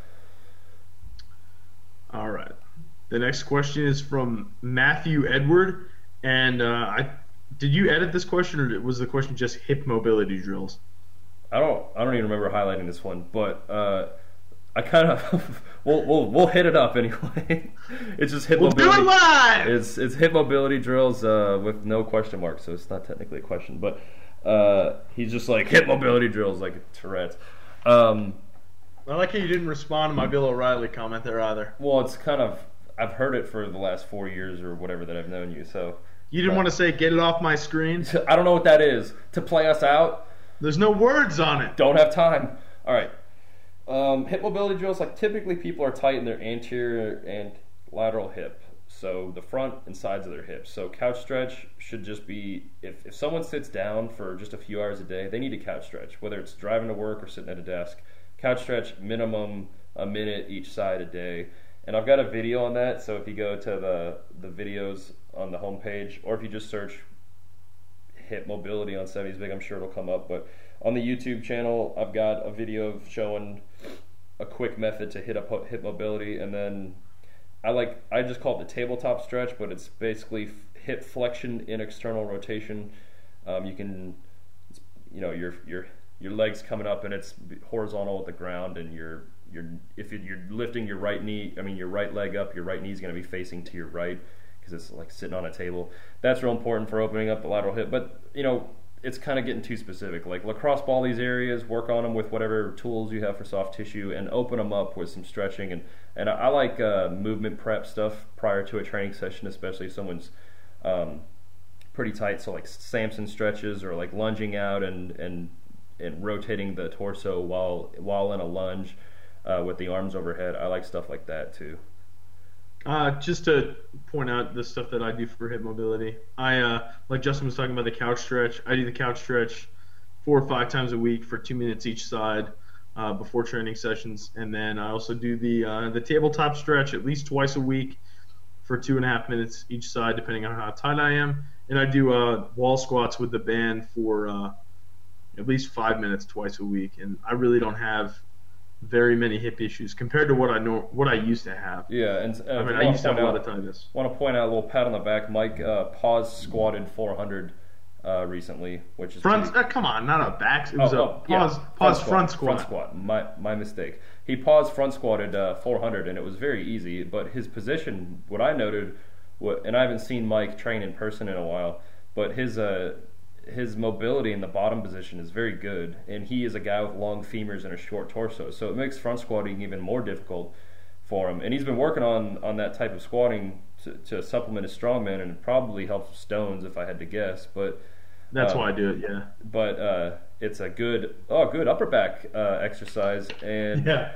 All right. The next question is from matthew edward and uh, i did you edit this question or was the question just hip mobility drills? I don't i don't even remember highlighting this one but uh, I kind of we'll, we'll we'll hit it up anyway. it's just hip we'll mobility. Do it live! It's it's hip mobility drills uh, with no question mark, so it's not technically a question. But uh, he's just like hip mobility drills like Tourette's. Um, I like how you didn't respond to my Bill O'Reilly comment there either. Well, it's kind of I've heard it for the last four years or whatever that I've known you. So you didn't but, want to say get it off my screen. I don't know what that is. To play us out. There's no words on it. Don't have time. All right. Um, hip mobility drills, like typically people are tight in their anterior and lateral hip, so the front and sides of their hips. So couch stretch should just be if, if someone sits down for just a few hours a day, they need a couch stretch, whether it's driving to work or sitting at a desk. Couch stretch minimum a minute each side a day. And I've got a video on that, so if you go to the the videos on the homepage, or if you just search hip mobility on 70s big, I'm sure it'll come up. But on the YouTube channel, I've got a video of showing a quick method to hit up hip mobility, and then I like I just call it the tabletop stretch, but it's basically hip flexion in external rotation. Um, you can, you know, your your your legs coming up and it's horizontal with the ground, and you're you're if you're lifting your right knee, I mean your right leg up, your right knee is going to be facing to your right because it's like sitting on a table. That's real important for opening up the lateral hip. But you know, it's kind of getting too specific. Like lacrosse ball these areas, work on them with whatever tools you have for soft tissue, and open them up with some stretching. And and I, I like uh, movement prep stuff prior to a training session, especially if someone's um, pretty tight. So like Samson stretches or like lunging out and and and rotating the torso while while in a lunge uh, with the arms overhead. I like stuff like that too. Uh, just to point out the stuff that I do for hip mobility, I uh, like Justin was talking about the couch stretch. I do the couch stretch four or five times a week for two minutes each side uh, before training sessions, and then I also do the uh, the tabletop stretch at least twice a week for two and a half minutes each side, depending on how tight I am. And I do uh, wall squats with the band for uh, at least five minutes twice a week, and I really don't have very many hip issues compared to what I know what I used to have. Yeah, and uh, I mean, I used to have a lot of tightness. Want to point out a little pat on the back. Mike uh, pause squatted 400 uh, recently, which is front. pretty- Uh, come on, not a back. It was Oh, a oh, yeah, pause. pause front squat. Front squat. My my mistake. He paused front squatted uh, 400, and it was very easy. But his position, what I noted, what, and I haven't seen Mike train in person in a while, but his uh, his mobility in the bottom position is very good, and he is a guy with long femurs and a short torso, so it makes front squatting even more difficult for him. And he's been working on on that type of squatting to, to supplement his strongman, and it probably helps with stones if I had to guess, but. That's Um, why I do it. Yeah. but uh, it's a good oh good upper back uh, exercise and Yeah.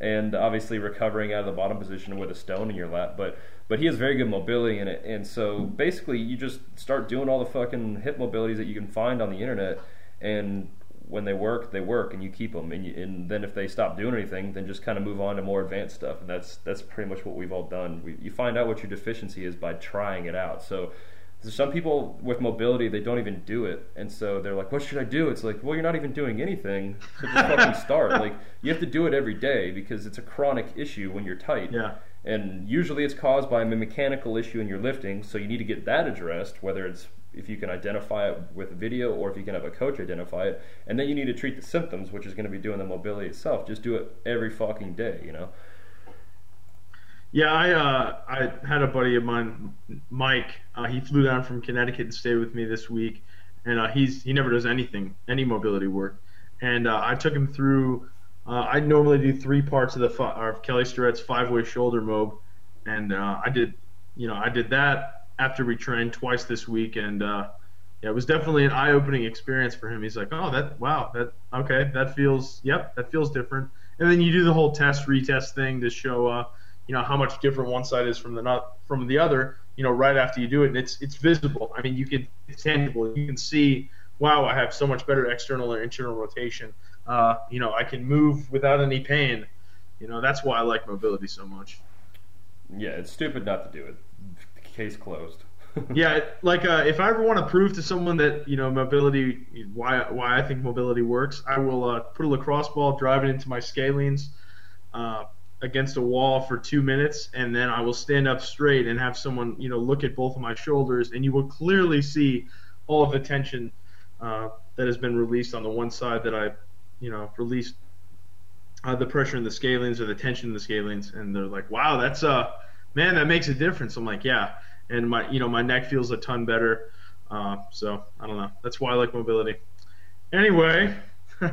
and obviously recovering out of the bottom position with a stone in your lap but but he has very good mobility in it. And so basically you just start doing all the fucking hip mobilities that you can find on the internet. And when they work they work and you keep them and, you, and then if they stop doing anything then just kind of move on to more advanced stuff. And that's that's pretty much what we've all done. We, you find out what your deficiency is by trying it out. So so some people with mobility they don't even do it. And so they're like what should i do? It's like well you're not even doing anything. So just fucking start. Like you have to do it every day because it's a chronic issue when you're tight. Yeah. And usually it's caused by a mechanical issue in your lifting so you need to get that addressed whether it's if you can identify it with video or if you can have a coach identify it and then you need to treat the symptoms which is going to be doing the mobility itself just do it every fucking day you know Yeah, I uh, I had a buddy of mine, Mike. Uh, he flew down from Connecticut and stayed with me this week, and uh, he's he never does anything, any mobility work. And uh, I took him through. Uh, I normally do three parts of the fi- or Kelly Starrett's five-way shoulder mob, and uh, I did, you know, I did that after we trained twice this week, and uh, yeah, it was definitely an eye-opening experience for him. He's like, oh, that wow, that okay, that feels, yep, that feels different. And then you do the whole test retest thing to show. Uh, you know how much different one side is from the not from the other you know right after you do it and it's it's visible i mean you can it's tangible you can see wow i have so much better external or internal rotation uh, you know i can move without any pain. You know that's why i like mobility so much. Yeah it's stupid not to do it. Case closed. Yeah like uh, if i ever want to prove to someone that you know mobility why why i think mobility works i will uh, put a lacrosse ball drive it into my scalenes uh, against a wall for two minutes, and then I will stand up straight and have someone, you know, look at both of my shoulders, and you will clearly see all of the tension uh, that has been released on the one side that I, you know, released uh, the pressure in the scalenes or the tension in the scalenes, and they're like, "Wow, that's uh, man, that makes a difference." I'm like, "Yeah," and my, you know, my neck feels a ton better. Uh, so I don't know. That's why I like mobility. Anyway,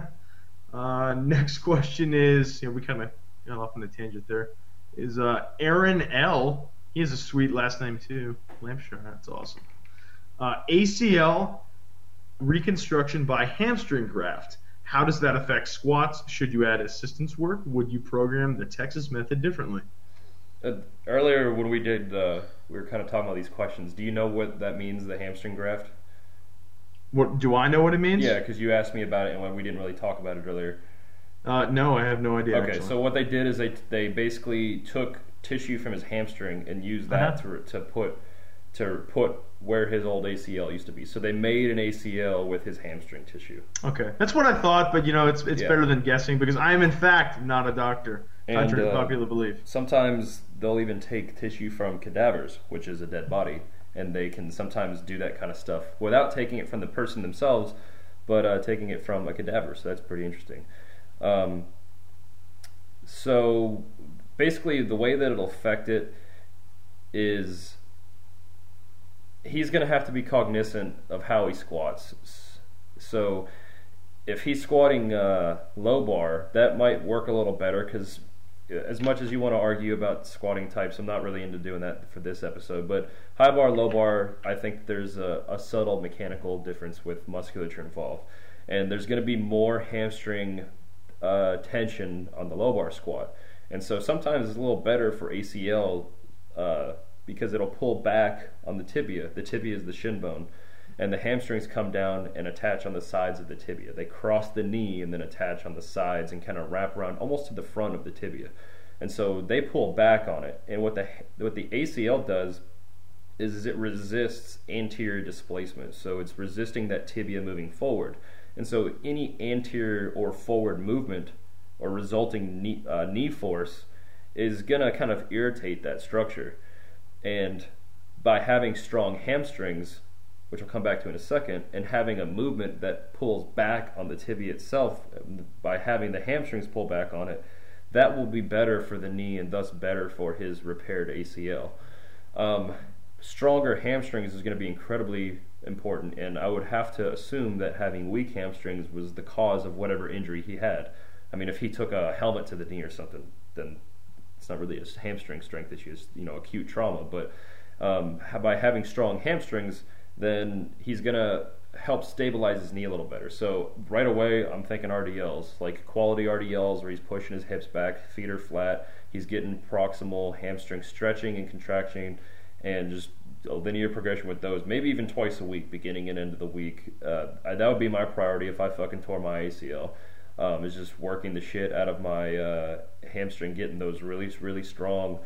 uh, next question is, you know, we kind of got off on a tangent there. Is uh, Aaron L. He has a sweet last name too. Lampshire. That's awesome. Uh, ACL reconstruction by hamstring graft. How does that affect squats? Should you add assistance work? Would you program the Texas method differently? Uh, earlier when we did, uh, we were kind of talking about these questions. Do you know what that means, the hamstring graft? What do I know what it means? Yeah, because you asked me about it and we didn't really talk about it earlier. Uh, no, I have no idea. Okay, actually. so what they did is they they basically took tissue from his hamstring and used that Uh-huh. to to put to put where his old ACL used to be. So they made an ACL with his hamstring tissue. Okay, that's what I thought, but you know, it's it's Yeah. better than guessing because I am in fact not a doctor, Contrary uh, to popular belief. sometimes they'll even take tissue from cadavers, which is a dead body, and they can sometimes do that kind of stuff without taking it from the person themselves, but uh, taking it from a cadaver. So that's pretty interesting. Um, so basically, the way that it'll affect it is he's going to have to be cognizant of how he squats. So if he's squatting uh, low bar, that might work a little better because as much as you want to argue about squatting types, I'm not really into doing that for this episode. But high bar, low bar, I think there's a, a subtle mechanical difference with musculature involved, and there's going to be more hamstring uh, tension on the low bar squat, and so sometimes it's a little better for ACL uh, because it'll pull back on the tibia. The tibia is the shin bone. And the hamstrings come down and attach on the sides of the tibia. They cross the knee and then attach on the sides and kind of wrap around almost to the front of the tibia. And so they pull back on it. And what the what the ACL does is it resists anterior displacement. So it's resisting that tibia moving forward. And so any anterior or forward movement or resulting knee, uh, knee force is going to kind of irritate that structure. And by having strong hamstrings, which we'll come back to in a second, and having a movement that pulls back on the tibia itself by having the hamstrings pull back on it, that will be better for the knee and thus better for his repaired ACL. Um, stronger hamstrings is going to be incredibly important, and I would have to assume that having weak hamstrings was the cause of whatever injury he had. I mean, if he took a helmet to the knee or something, then it's not really a hamstring strength issue; it's you know acute trauma. But um, by having strong hamstrings, then he's gonna help stabilize his knee a little better. So right away, I'm thinking RDLs, like quality RDLs, where he's pushing his hips back, feet are flat, he's getting proximal hamstring stretching and contraction, and just a linear progression with those. Maybe even twice a week, beginning and end of the week. Uh, that would be my priority if I fucking tore my ACL. Um, is just working the shit out of my uh, hamstring, getting those really, really strong,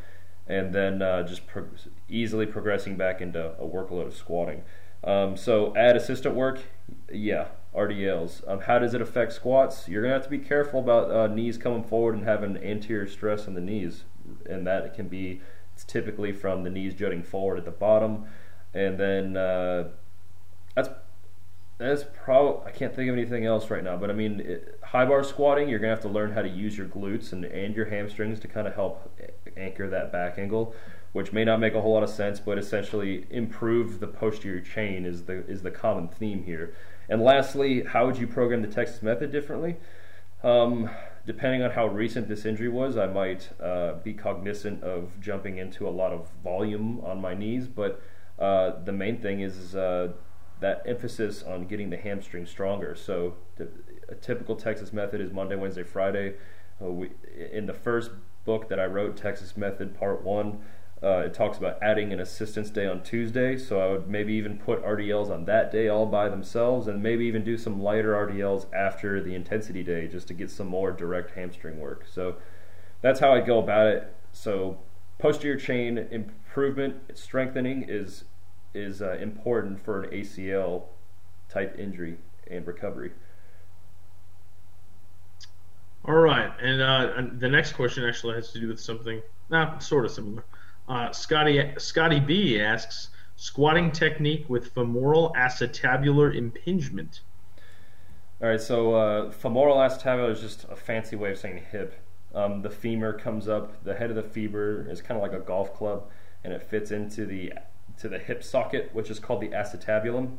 and then uh, just pro- easily progressing back into a workload of squatting. Um, so add assistant work, yeah, RDLs. Um, how does it affect squats? You're gonna have to be careful about uh, knees coming forward and having anterior stress on the knees, and that can be it's typically from the knees jutting forward at the bottom, and then uh, that's that's probably I can't think of anything else right now. But I mean, it, high bar squatting, you're gonna have to learn how to use your glutes and and your hamstrings to kind of help anchor that back angle which may not make a whole lot of sense, but essentially improve the posterior chain is the is the common theme here. And lastly, how would you program the Texas method differently? Um, depending on how recent this injury was, I might uh, be cognizant of jumping into a lot of volume on my knees, but uh, the main thing is uh, that emphasis on getting the hamstring stronger. So, the, a typical Texas method is Monday, Wednesday, Friday. Uh, we, in the first book that I wrote, Texas Method Part 1, uh, it talks about adding an assistance day on Tuesday, so I would maybe even put RDLs on that day all by themselves, and maybe even do some lighter RDLs after the intensity day just to get some more direct hamstring work. So that's how I go about it. So posterior chain improvement, strengthening is is uh, important for an ACL type injury and recovery. All right, and, uh, the next question actually has to do with something, nah, sort of similar. Uh, Scotty Scotty B asks squatting technique with femoral acetabular impingement. All right, so uh, femoral acetabular is just a fancy way of saying hip. Um, the femur comes up, the head of the femur is kind of like a golf club, and it fits into the to the hip socket, which is called the acetabulum.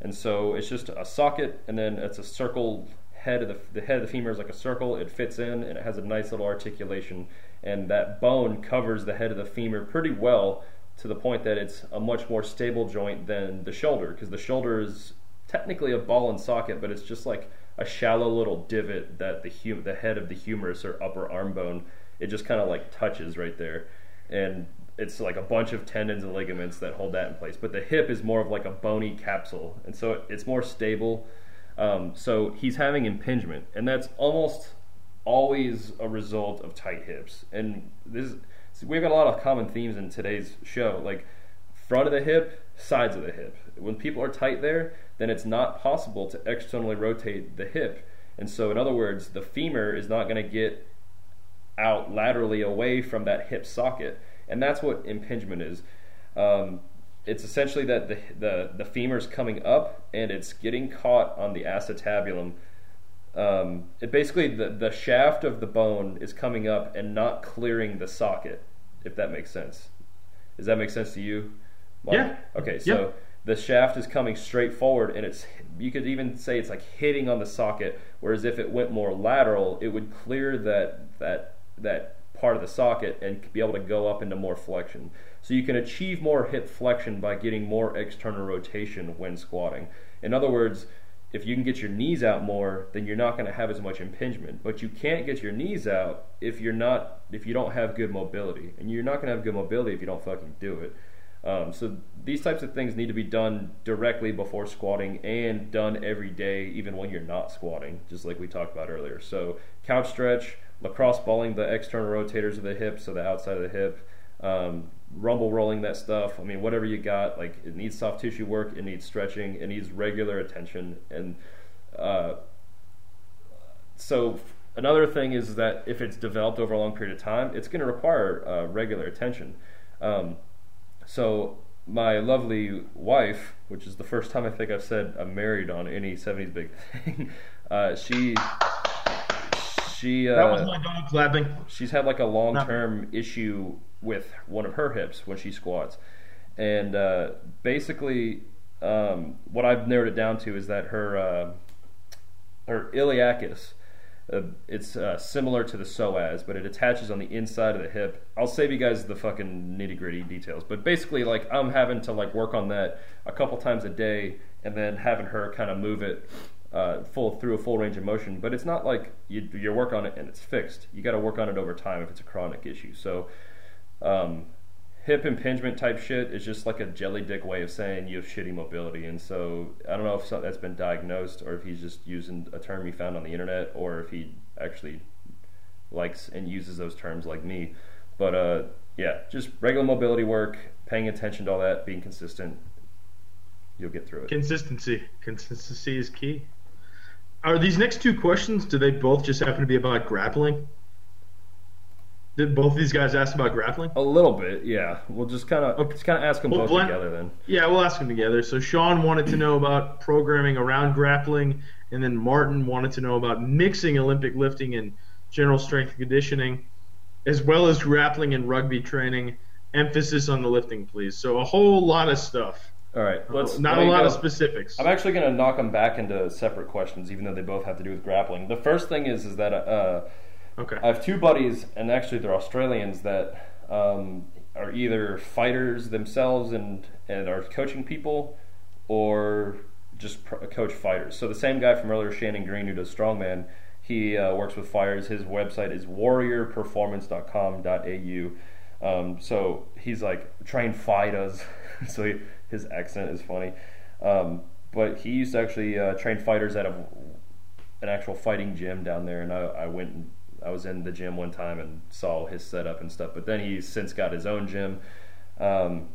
And so it's just a socket, and then it's a circle head of the the head of the femur is like a circle. It fits in, and it has a nice little articulation and that bone covers the head of the femur pretty well to the point that it's a much more stable joint than the shoulder because the shoulder is technically a ball and socket, but it's just like a shallow little divot that the hum- the head of the humerus or upper arm bone it just kind of like touches right there, and it's like a bunch of tendons and ligaments that hold that in place. But the hip is more of like a bony capsule, and so it's more stable. Um, so he's having impingement, and that's almost always a result of tight hips. And this we've got a lot of common themes in today's show, like front of the hip, sides of the hip. When people are tight there, then it's not possible to externally rotate the hip. And so, in other words, the femur is not going to get out laterally away from that hip socket, and that's what impingement is. Um, it's essentially that the, the the femur's coming up and it's getting caught on the acetabulum. Um, it basically the the shaft of the bone is coming up and not clearing the socket, if that makes sense. Does that make sense to you? Mark? Yeah. Okay, so Yeah. the shaft is coming straight forward, and it's you could even say it's like hitting on the socket. Whereas if it went more lateral, it would clear that that that part of the socket and be able to go up into more flexion. So you can achieve more hip flexion by getting more external rotation when squatting. In other words, if you can get your knees out more, then you're not going to have as much impingement. But you can't get your knees out if you're not if you don't have good mobility, and you're not going to have good mobility if you don't fucking do it. Um, so these types of things need to be done directly before squatting and done every day, even when you're not squatting, just like we talked about earlier. So couch stretch, lacrosse balling the external rotators of the hip, so the outside of the hip, um, rumble rolling that stuff. I mean, whatever you got, like it needs soft tissue work, it needs stretching, it needs regular attention, and uh, so another thing is that if it's developed over a long period of time, it's going to require uh, regular attention. Um, so my lovely wife, which is the first time I think I've said I'm married on any '70s big thing, uh, she she uh, That was my dog clapping. she's had like a long term issue with one of her hips when she squats, and uh, basically, um, what I've narrowed it down to is that her uh, her iliacus. Uh, it's uh, similar to the psoas, but it attaches on the inside of the hip. I'll save you guys the fucking nitty gritty details, but basically, like I'm having to like work on that a couple times a day, and then having her kind of move it uh, full through a full range of motion. But it's not like you you work on it and it's fixed. You got to work on it over time if it's a chronic issue. So, um, hip impingement type shit is just like a jelly dick way of saying you have shitty mobility. And so I don't know if that's been diagnosed or if he's just using a term he found on the internet or if he actually likes and uses those terms like me. But uh, yeah, just regular mobility work, paying attention to all that, being consistent. You'll get through it. Consistency. Consistency is key. Are these next two questions? Do they both just happen to be about grappling? Did both these guys ask about grappling? A little bit, yeah. We'll just kind of Okay. just kind of ask them Well, both Glenn- together then. Yeah, we'll ask them together. So Sean wanted to know about programming around grappling, and then Martin wanted to know about mixing Olympic lifting and general strength and conditioning, as well as grappling and rugby training. Emphasis on the lifting, please. So a whole lot of stuff. All right, let's Not a lot go. of specifics. I'm actually going to knock them back into separate questions, even though they both have to do with grappling. The first thing is is that uh, Okay. I have two buddies, and actually they're Australians that um, are either fighters themselves and and are coaching people, or just pr- coach fighters. So the same guy from earlier, Shannon Green, who does strongman, he uh, works with fighters. His website is warriorperformance.com.au. Um, so he's like trained fighters, so he, his accent is funny. Um, but he used to actually uh, train fighters out of an actual fighting gym down there, and I, I went and I was in the gym one time and saw his setup and stuff. But then he's since got his own gym. Um,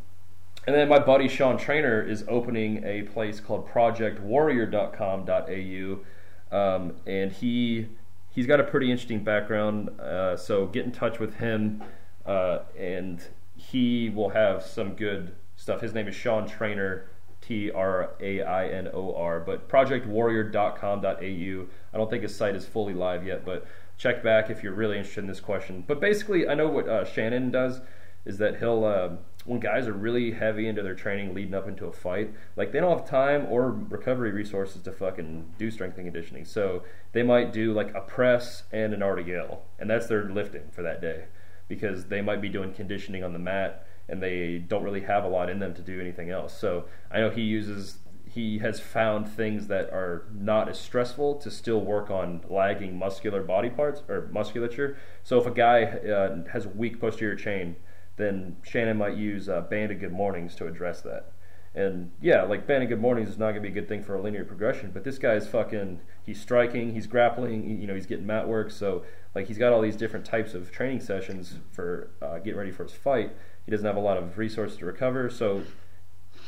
and then my buddy Sean Trainor is opening a place called projectwarrior.com.au, um, and he he's got a pretty interesting background. Uh, so get in touch with him, uh, and he will have some good stuff. His name is Sean Trainor. T R A I N O R, but projectwarrior.com.au. I don't think his site is fully live yet, but check back if you're really interested in this question. But basically, I know what uh, Shannon does is that he'll uh, when guys are really heavy into their training leading up into a fight, like they don't have time or recovery resources to fucking do strength and conditioning. So they might do like a press and an RDL, and that's their lifting for that day because they might be doing conditioning on the mat and they don't really have a lot in them to do anything else. So I know he uses he has found things that are not as stressful to still work on lagging muscular body parts or musculature. So if a guy uh, has a weak posterior chain, then Shannon might use uh, banded good mornings to address that. And yeah, like banded good mornings is not going to be a good thing for a linear progression, but this guy's fucking he's striking, he's grappling, you know, he's getting mat work, so like he's got all these different types of training sessions for uh, getting ready for his fight. He doesn't have a lot of resources to recover, so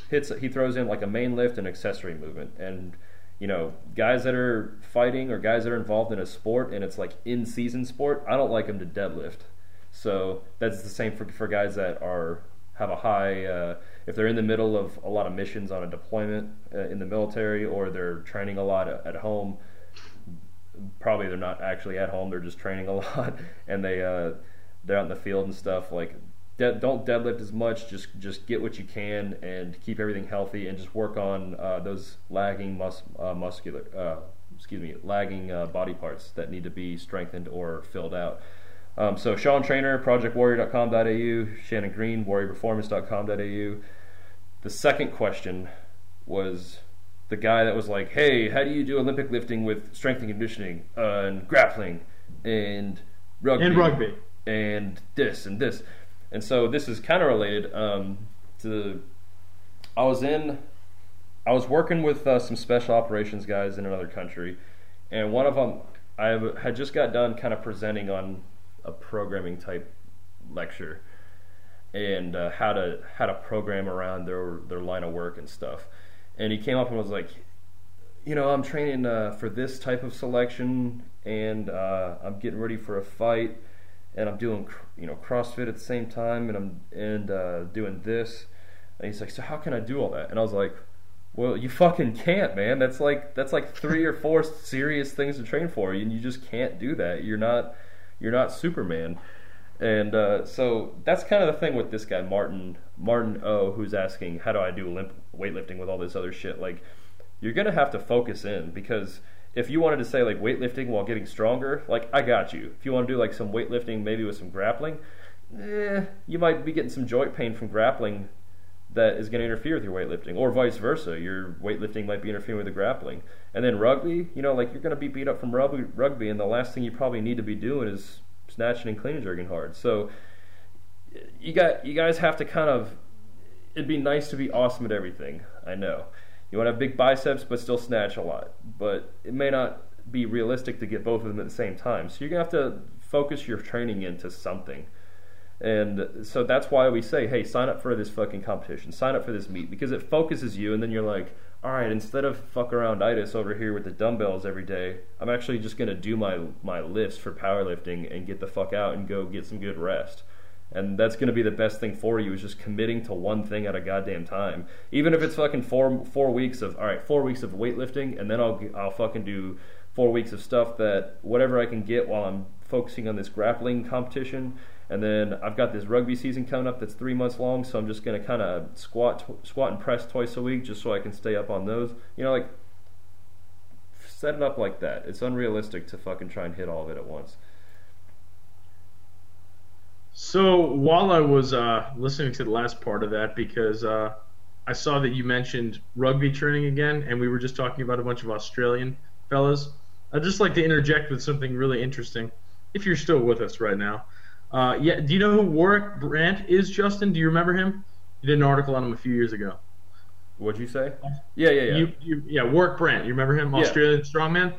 hits he throws in like a main lift and accessory movement and you know, guys that are fighting or guys that are involved in a sport and it's like in season sport, I don't like them to deadlift. So that's the same for for guys that are have a high uh, if they're in the middle of a lot of missions on a deployment uh, in the military or they're training a lot at, home probably they're not actually at home they're just training a lot and they uh, they're out in the field and stuff like de- don't deadlift as much just just get what you can and keep everything healthy and just work on uh, those lagging mus- uh, muscular uh, excuse me lagging uh, body parts that need to be strengthened or filled out um, so Sean Trainor, projectwarrior.com.au, Shannon Green, warriorperformance.com.au. The second question was the guy that was like, "Hey, how do you do Olympic lifting with strength and conditioning and grappling and rugby and rugby and this and this?" And so this is kind of related um, to. I was in, I was working with uh, some special operations guys in another country, and one of them I had just got done kind of presenting on a programming type lecture and uh, how to how to program around their their line of work and stuff. And he came up and was like, you know, I'm training uh, for this type of selection, and uh, I'm getting ready for a fight, and I'm doing you know CrossFit at the same time, and I'm and uh, doing this. And he's like, so how can I do all that? And I was like, well, you fucking can't, man. That's like that's like three or four serious things to train for, and you just can't do that. You're not you're not Superman. And uh, so that's kind of the thing with this guy, Martin Martin O, who's asking, how do I do limp weightlifting with all this other shit? Like, you're gonna have to focus in because if you wanted to say like weightlifting while getting stronger, like I got you. If you want to do like some weightlifting, maybe with some grappling, eh, you might be getting some joint pain from grappling that is going to interfere with your weightlifting, or vice versa. Your weightlifting might be interfering with the grappling. And then rugby, you know, like you're going to be beat up from rugby, rugby, and the last thing you probably need to be doing is snatching and clean and jerking hard. So you got you guys have to kind of. It'd be nice to be awesome at everything. I know you want to have big biceps, but still snatch a lot. But it may not be realistic to get both of them at the same time. So you're gonna have to focus your training into something. And so that's why we say, hey, sign up for this fucking competition, sign up for this meet, because it focuses you, and then you're like, all right, instead of fuck around itis over here with the dumbbells every day, I'm actually just gonna do my my lifts for powerlifting and get the fuck out and go get some good rest. And that's gonna be the best thing for you is just committing to one thing at a goddamn time. Even if it's fucking four four weeks of all right, four weeks of weightlifting, and then I'll I'll fucking do four weeks of stuff that whatever I can get while I'm focusing on this grappling competition and then I've got this rugby season coming up that's three months long, so I'm just going to kind of squat, squat and press twice a week just so I can stay up on those. You know, like set it up like that. It's unrealistic to fucking try and hit all of it at once. So while I was uh, listening to the last part of that, because uh, I saw that you mentioned rugby training again, and we were just talking about a bunch of Australian fellas. I'd just like to interject with something really interesting, if you're still with us right now. Uh, yeah, do you know who Warrick Brant is, Justin? Do you remember him? You did an article on him a few years ago. What'd you say? Yeah, yeah, yeah. You, you, yeah, Warrick Brant. You remember him, Australian yeah. strongman?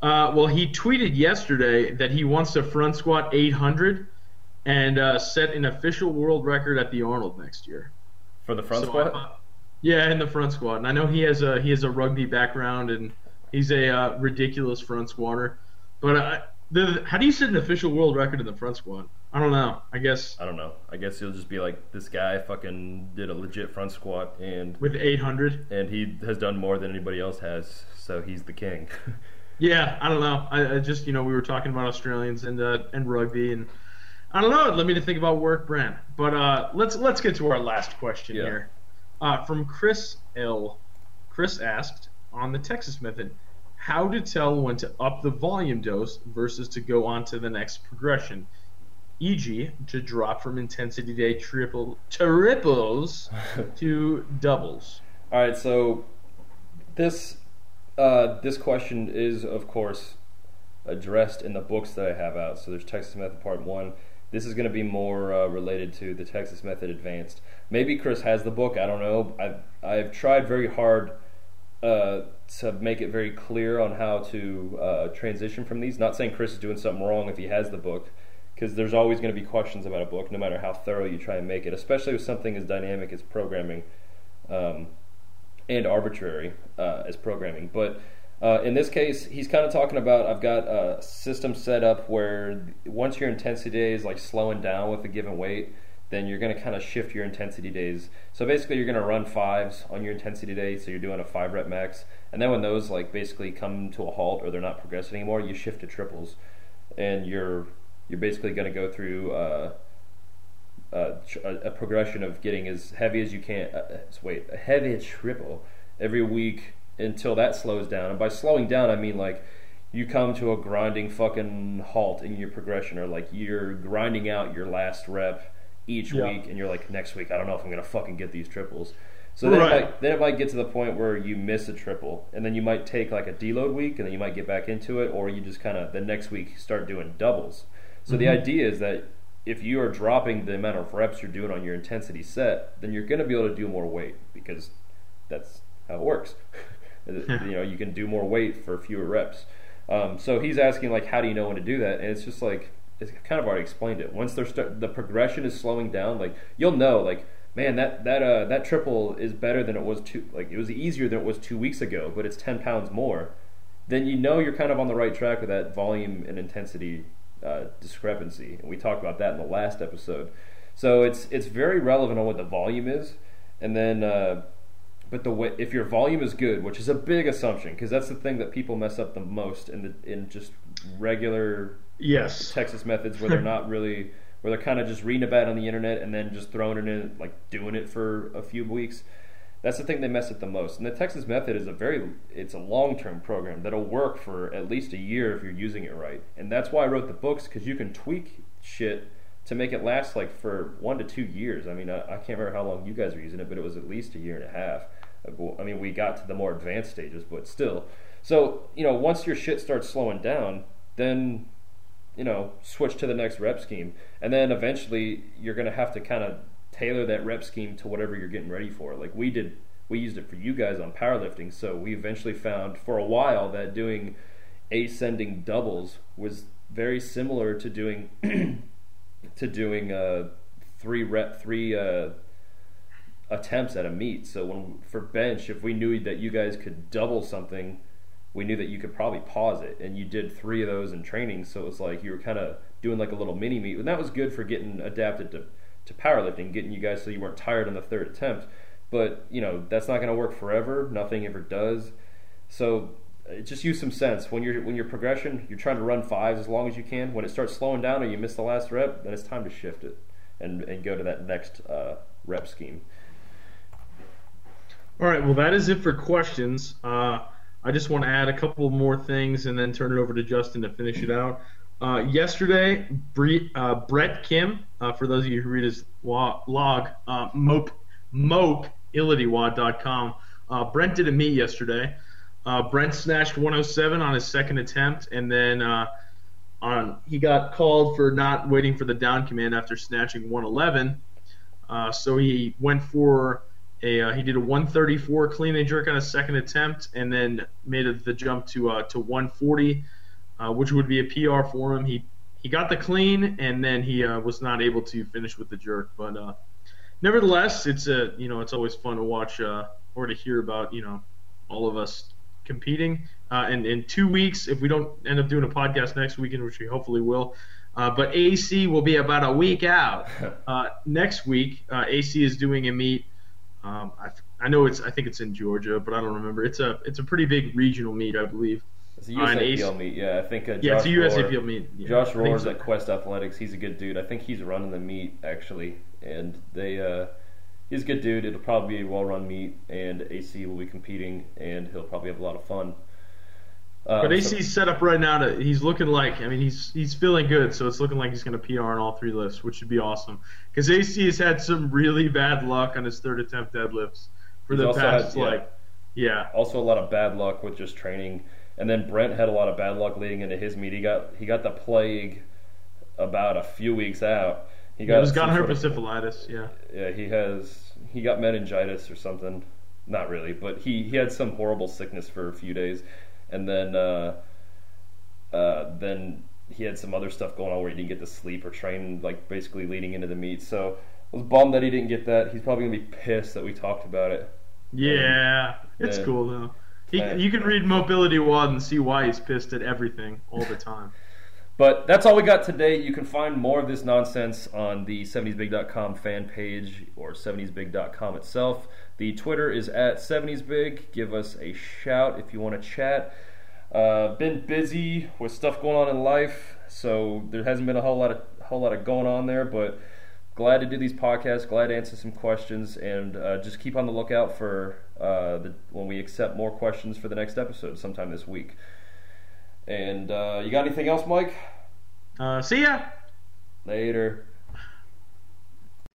Uh, well, he tweeted yesterday that he wants to front squat 800 and uh, set an official world record at the Arnold next year. For the front so squat? yeah, in the front squat. And I know he has a he has a rugby background and he's a uh, ridiculous front squatter. But uh, the, how do you set an official world record in the front squat? I don't know. I guess I don't know. I guess he'll just be like this guy fucking did a legit front squat and with 800, and he has done more than anybody else has, so he's the king. yeah, I don't know. I, I, just you know we were talking about Australians and uh, and rugby and I don't know. It led me to think about Warrick Brant. But uh, let's let's get to our last question yeah. here. Uh, from Chris L. Chris asked on the Texas method how to tell when to up the volume dose versus to go on to the next progression, e.g., to drop from intensity day triple triples to doubles. All right, so this uh, this question is, of course, addressed in the books that I have out. So there's Texas Method Part One. This is going to be more uh, related to the Texas Method Advanced. Maybe Chris has the book. I don't know. I've I've tried very hard uh, to make it very clear on how to uh, transition from these. Not saying Chris is doing something wrong if he has the book, because there's always going to be questions about a book, no matter how thorough you try and make it, especially with something as dynamic as programming. Um, and arbitrary uh, as programming. But uh, in this case, he's kind of talking about I've got a system set up where once your intensity day is like slowing down with a given weight, then you're going to kind of shift your intensity days. So basically, you're going to run fives on your intensity day. So you're doing a five rep max, and then when those like basically come to a halt or they're not progressing anymore, you shift to triples, and you're you're basically going to go through. Uh, a, a, progression of getting as heavy as you can. Uh, wait, a heavy triple every week until that slows down. And by slowing down, I mean like you come to a grinding fucking halt in your progression, or like you're grinding out your last rep each yeah. week, and you're like, next week, I don't know if I'm gonna fucking get these triples. So then, right. it might, then it might get to the point where you miss a triple, and then you might take like a deload week, and then you might get back into it, or you just kind of the next week start doing doubles. So mm-hmm. the idea is that if you are dropping the amount of reps you're doing on your intensity set, then you're going to be able to do more weight because that's how it works. you know, you can do more weight for fewer reps. Um, so he's asking like, how do you know when to do that? And it's just like it's kind of already explained it. Once start, the progression is slowing down, like you'll know, like man, that that uh, that triple is better than it was two. Like it was easier than it was two weeks ago, but it's ten pounds more. Then you know you're kind of on the right track with that volume and intensity uh, discrepancy, and we talked about that in the last episode. So it's it's very relevant on what the volume is, and then uh, but the way if your volume is good, which is a big assumption, because that's the thing that people mess up the most in the in just regular yes Texas methods where they're not really where they're kind of just reading about it on the internet and then just throwing it in like doing it for a few weeks. That's the thing they mess up the most. And the Texas method is a very it's a long term program that'll work for at least a year if you're using it right. And that's why I wrote the books because you can tweak shit to make it last like for one to two years. I mean, I, I, can't remember how long you guys were using it, but it was at least a year and a half. I mean, we got to the more advanced stages, but still. So, you know, once your shit starts slowing down, then, you know, switch to the next rep scheme. And then eventually you're going to have to kind of tailor that rep scheme to whatever you're getting ready for. Like we did, we used it for you guys on powerlifting. So we eventually found for a while that doing ascending doubles was very similar to doing to doing uh, three rep three uh, attempts at a meet. So when for bench, if we knew that you guys could double something, we knew that you could probably pause it. And you did three of those in training, so it was like you were kind of doing like a little mini meet, and that was good for getting adapted to to powerlifting, getting you guys so you weren't tired on the third attempt. But you know that's not going to work forever. Nothing ever does. So uh, just use some sense when you're when your progression you're trying to run fives as long as you can when it starts slowing down or you miss the last rep then it's time to shift it and and go to that next uh, rep scheme all right well that is it for questions. Uh, i just want to add a couple more things and then turn it over to justin to finish it out. Uh, yesterday uh, Brent Kim uh, for those of you who read his log uh, mope mope uh, brent did a meet yesterday. Uh, Brent snatched 107 on his second attempt, and then on he got called for not waiting for the down command after snatching 111. Uh, so he went for a uh, he did a 134 clean and jerk on a second attempt, and then made a, the jump to uh, to 140, uh, which would be a PR for him. He he got the clean, and then he was not able to finish with the jerk, but nevertheless, it's a you know it's always fun to watch or to hear about you know all of us competing. Uh, and in two weeks, if we don't end up doing a podcast next weekend, which we hopefully will, uh, but AC will be about a week out. Uh, next week, uh, AC is doing a meet. Um, I, I, know it's I think it's in Georgia, but I don't remember. It's a it's a pretty big regional meet, I believe. It's a USAPL meet, yeah. I think. Uh, yeah, it's a USAPL meet. Yeah, Josh Roars so. at Quest Athletics. He's a good dude. I think he's running the meet actually, and they uh, he's a good dude. It'll probably be a well-run meet, and AC will be competing, and he'll probably have a lot of fun. Um, but AC's so, set up right now to he's looking like I mean he's he's feeling good, so it's looking like he's going to PR on all three lifts, which would be awesome. Because AC has had some really bad luck on his third attempt deadlifts for the past had, yeah, like yeah. Also a lot of bad luck with just training, and then Brent had a lot of bad luck leading into his meet. He got he got the plague about a few weeks out, he got. He's got herpes Yeah. Yeah, he has. He got meningitis or something. Not really, but he he had some horrible sickness for a few days, and then uh, uh, then he had some other stuff going on where he didn't get to sleep or train, like basically leading into the meet. So I was bummed that he didn't get that. He's probably gonna be pissed that we talked about it. Yeah, it's Yeah. cool though. He, you can read Mobility Wad and see why he's pissed at everything all the time. But that's all we got today. You can find more of this nonsense on the 70sbig.com fan page or 70sbig.com itself. The Twitter is at 70sbig. Give us a shout if you want to chat. Uh, been busy with stuff going on in life, so there hasn't been a whole lot of whole lot of going on there. But glad to do these podcasts. Glad to answer some questions, and uh, just keep on the lookout for uh, the, when we accept more questions for the next episode sometime this week. And uh, you got anything else, Mike? Uh, see ya. Later.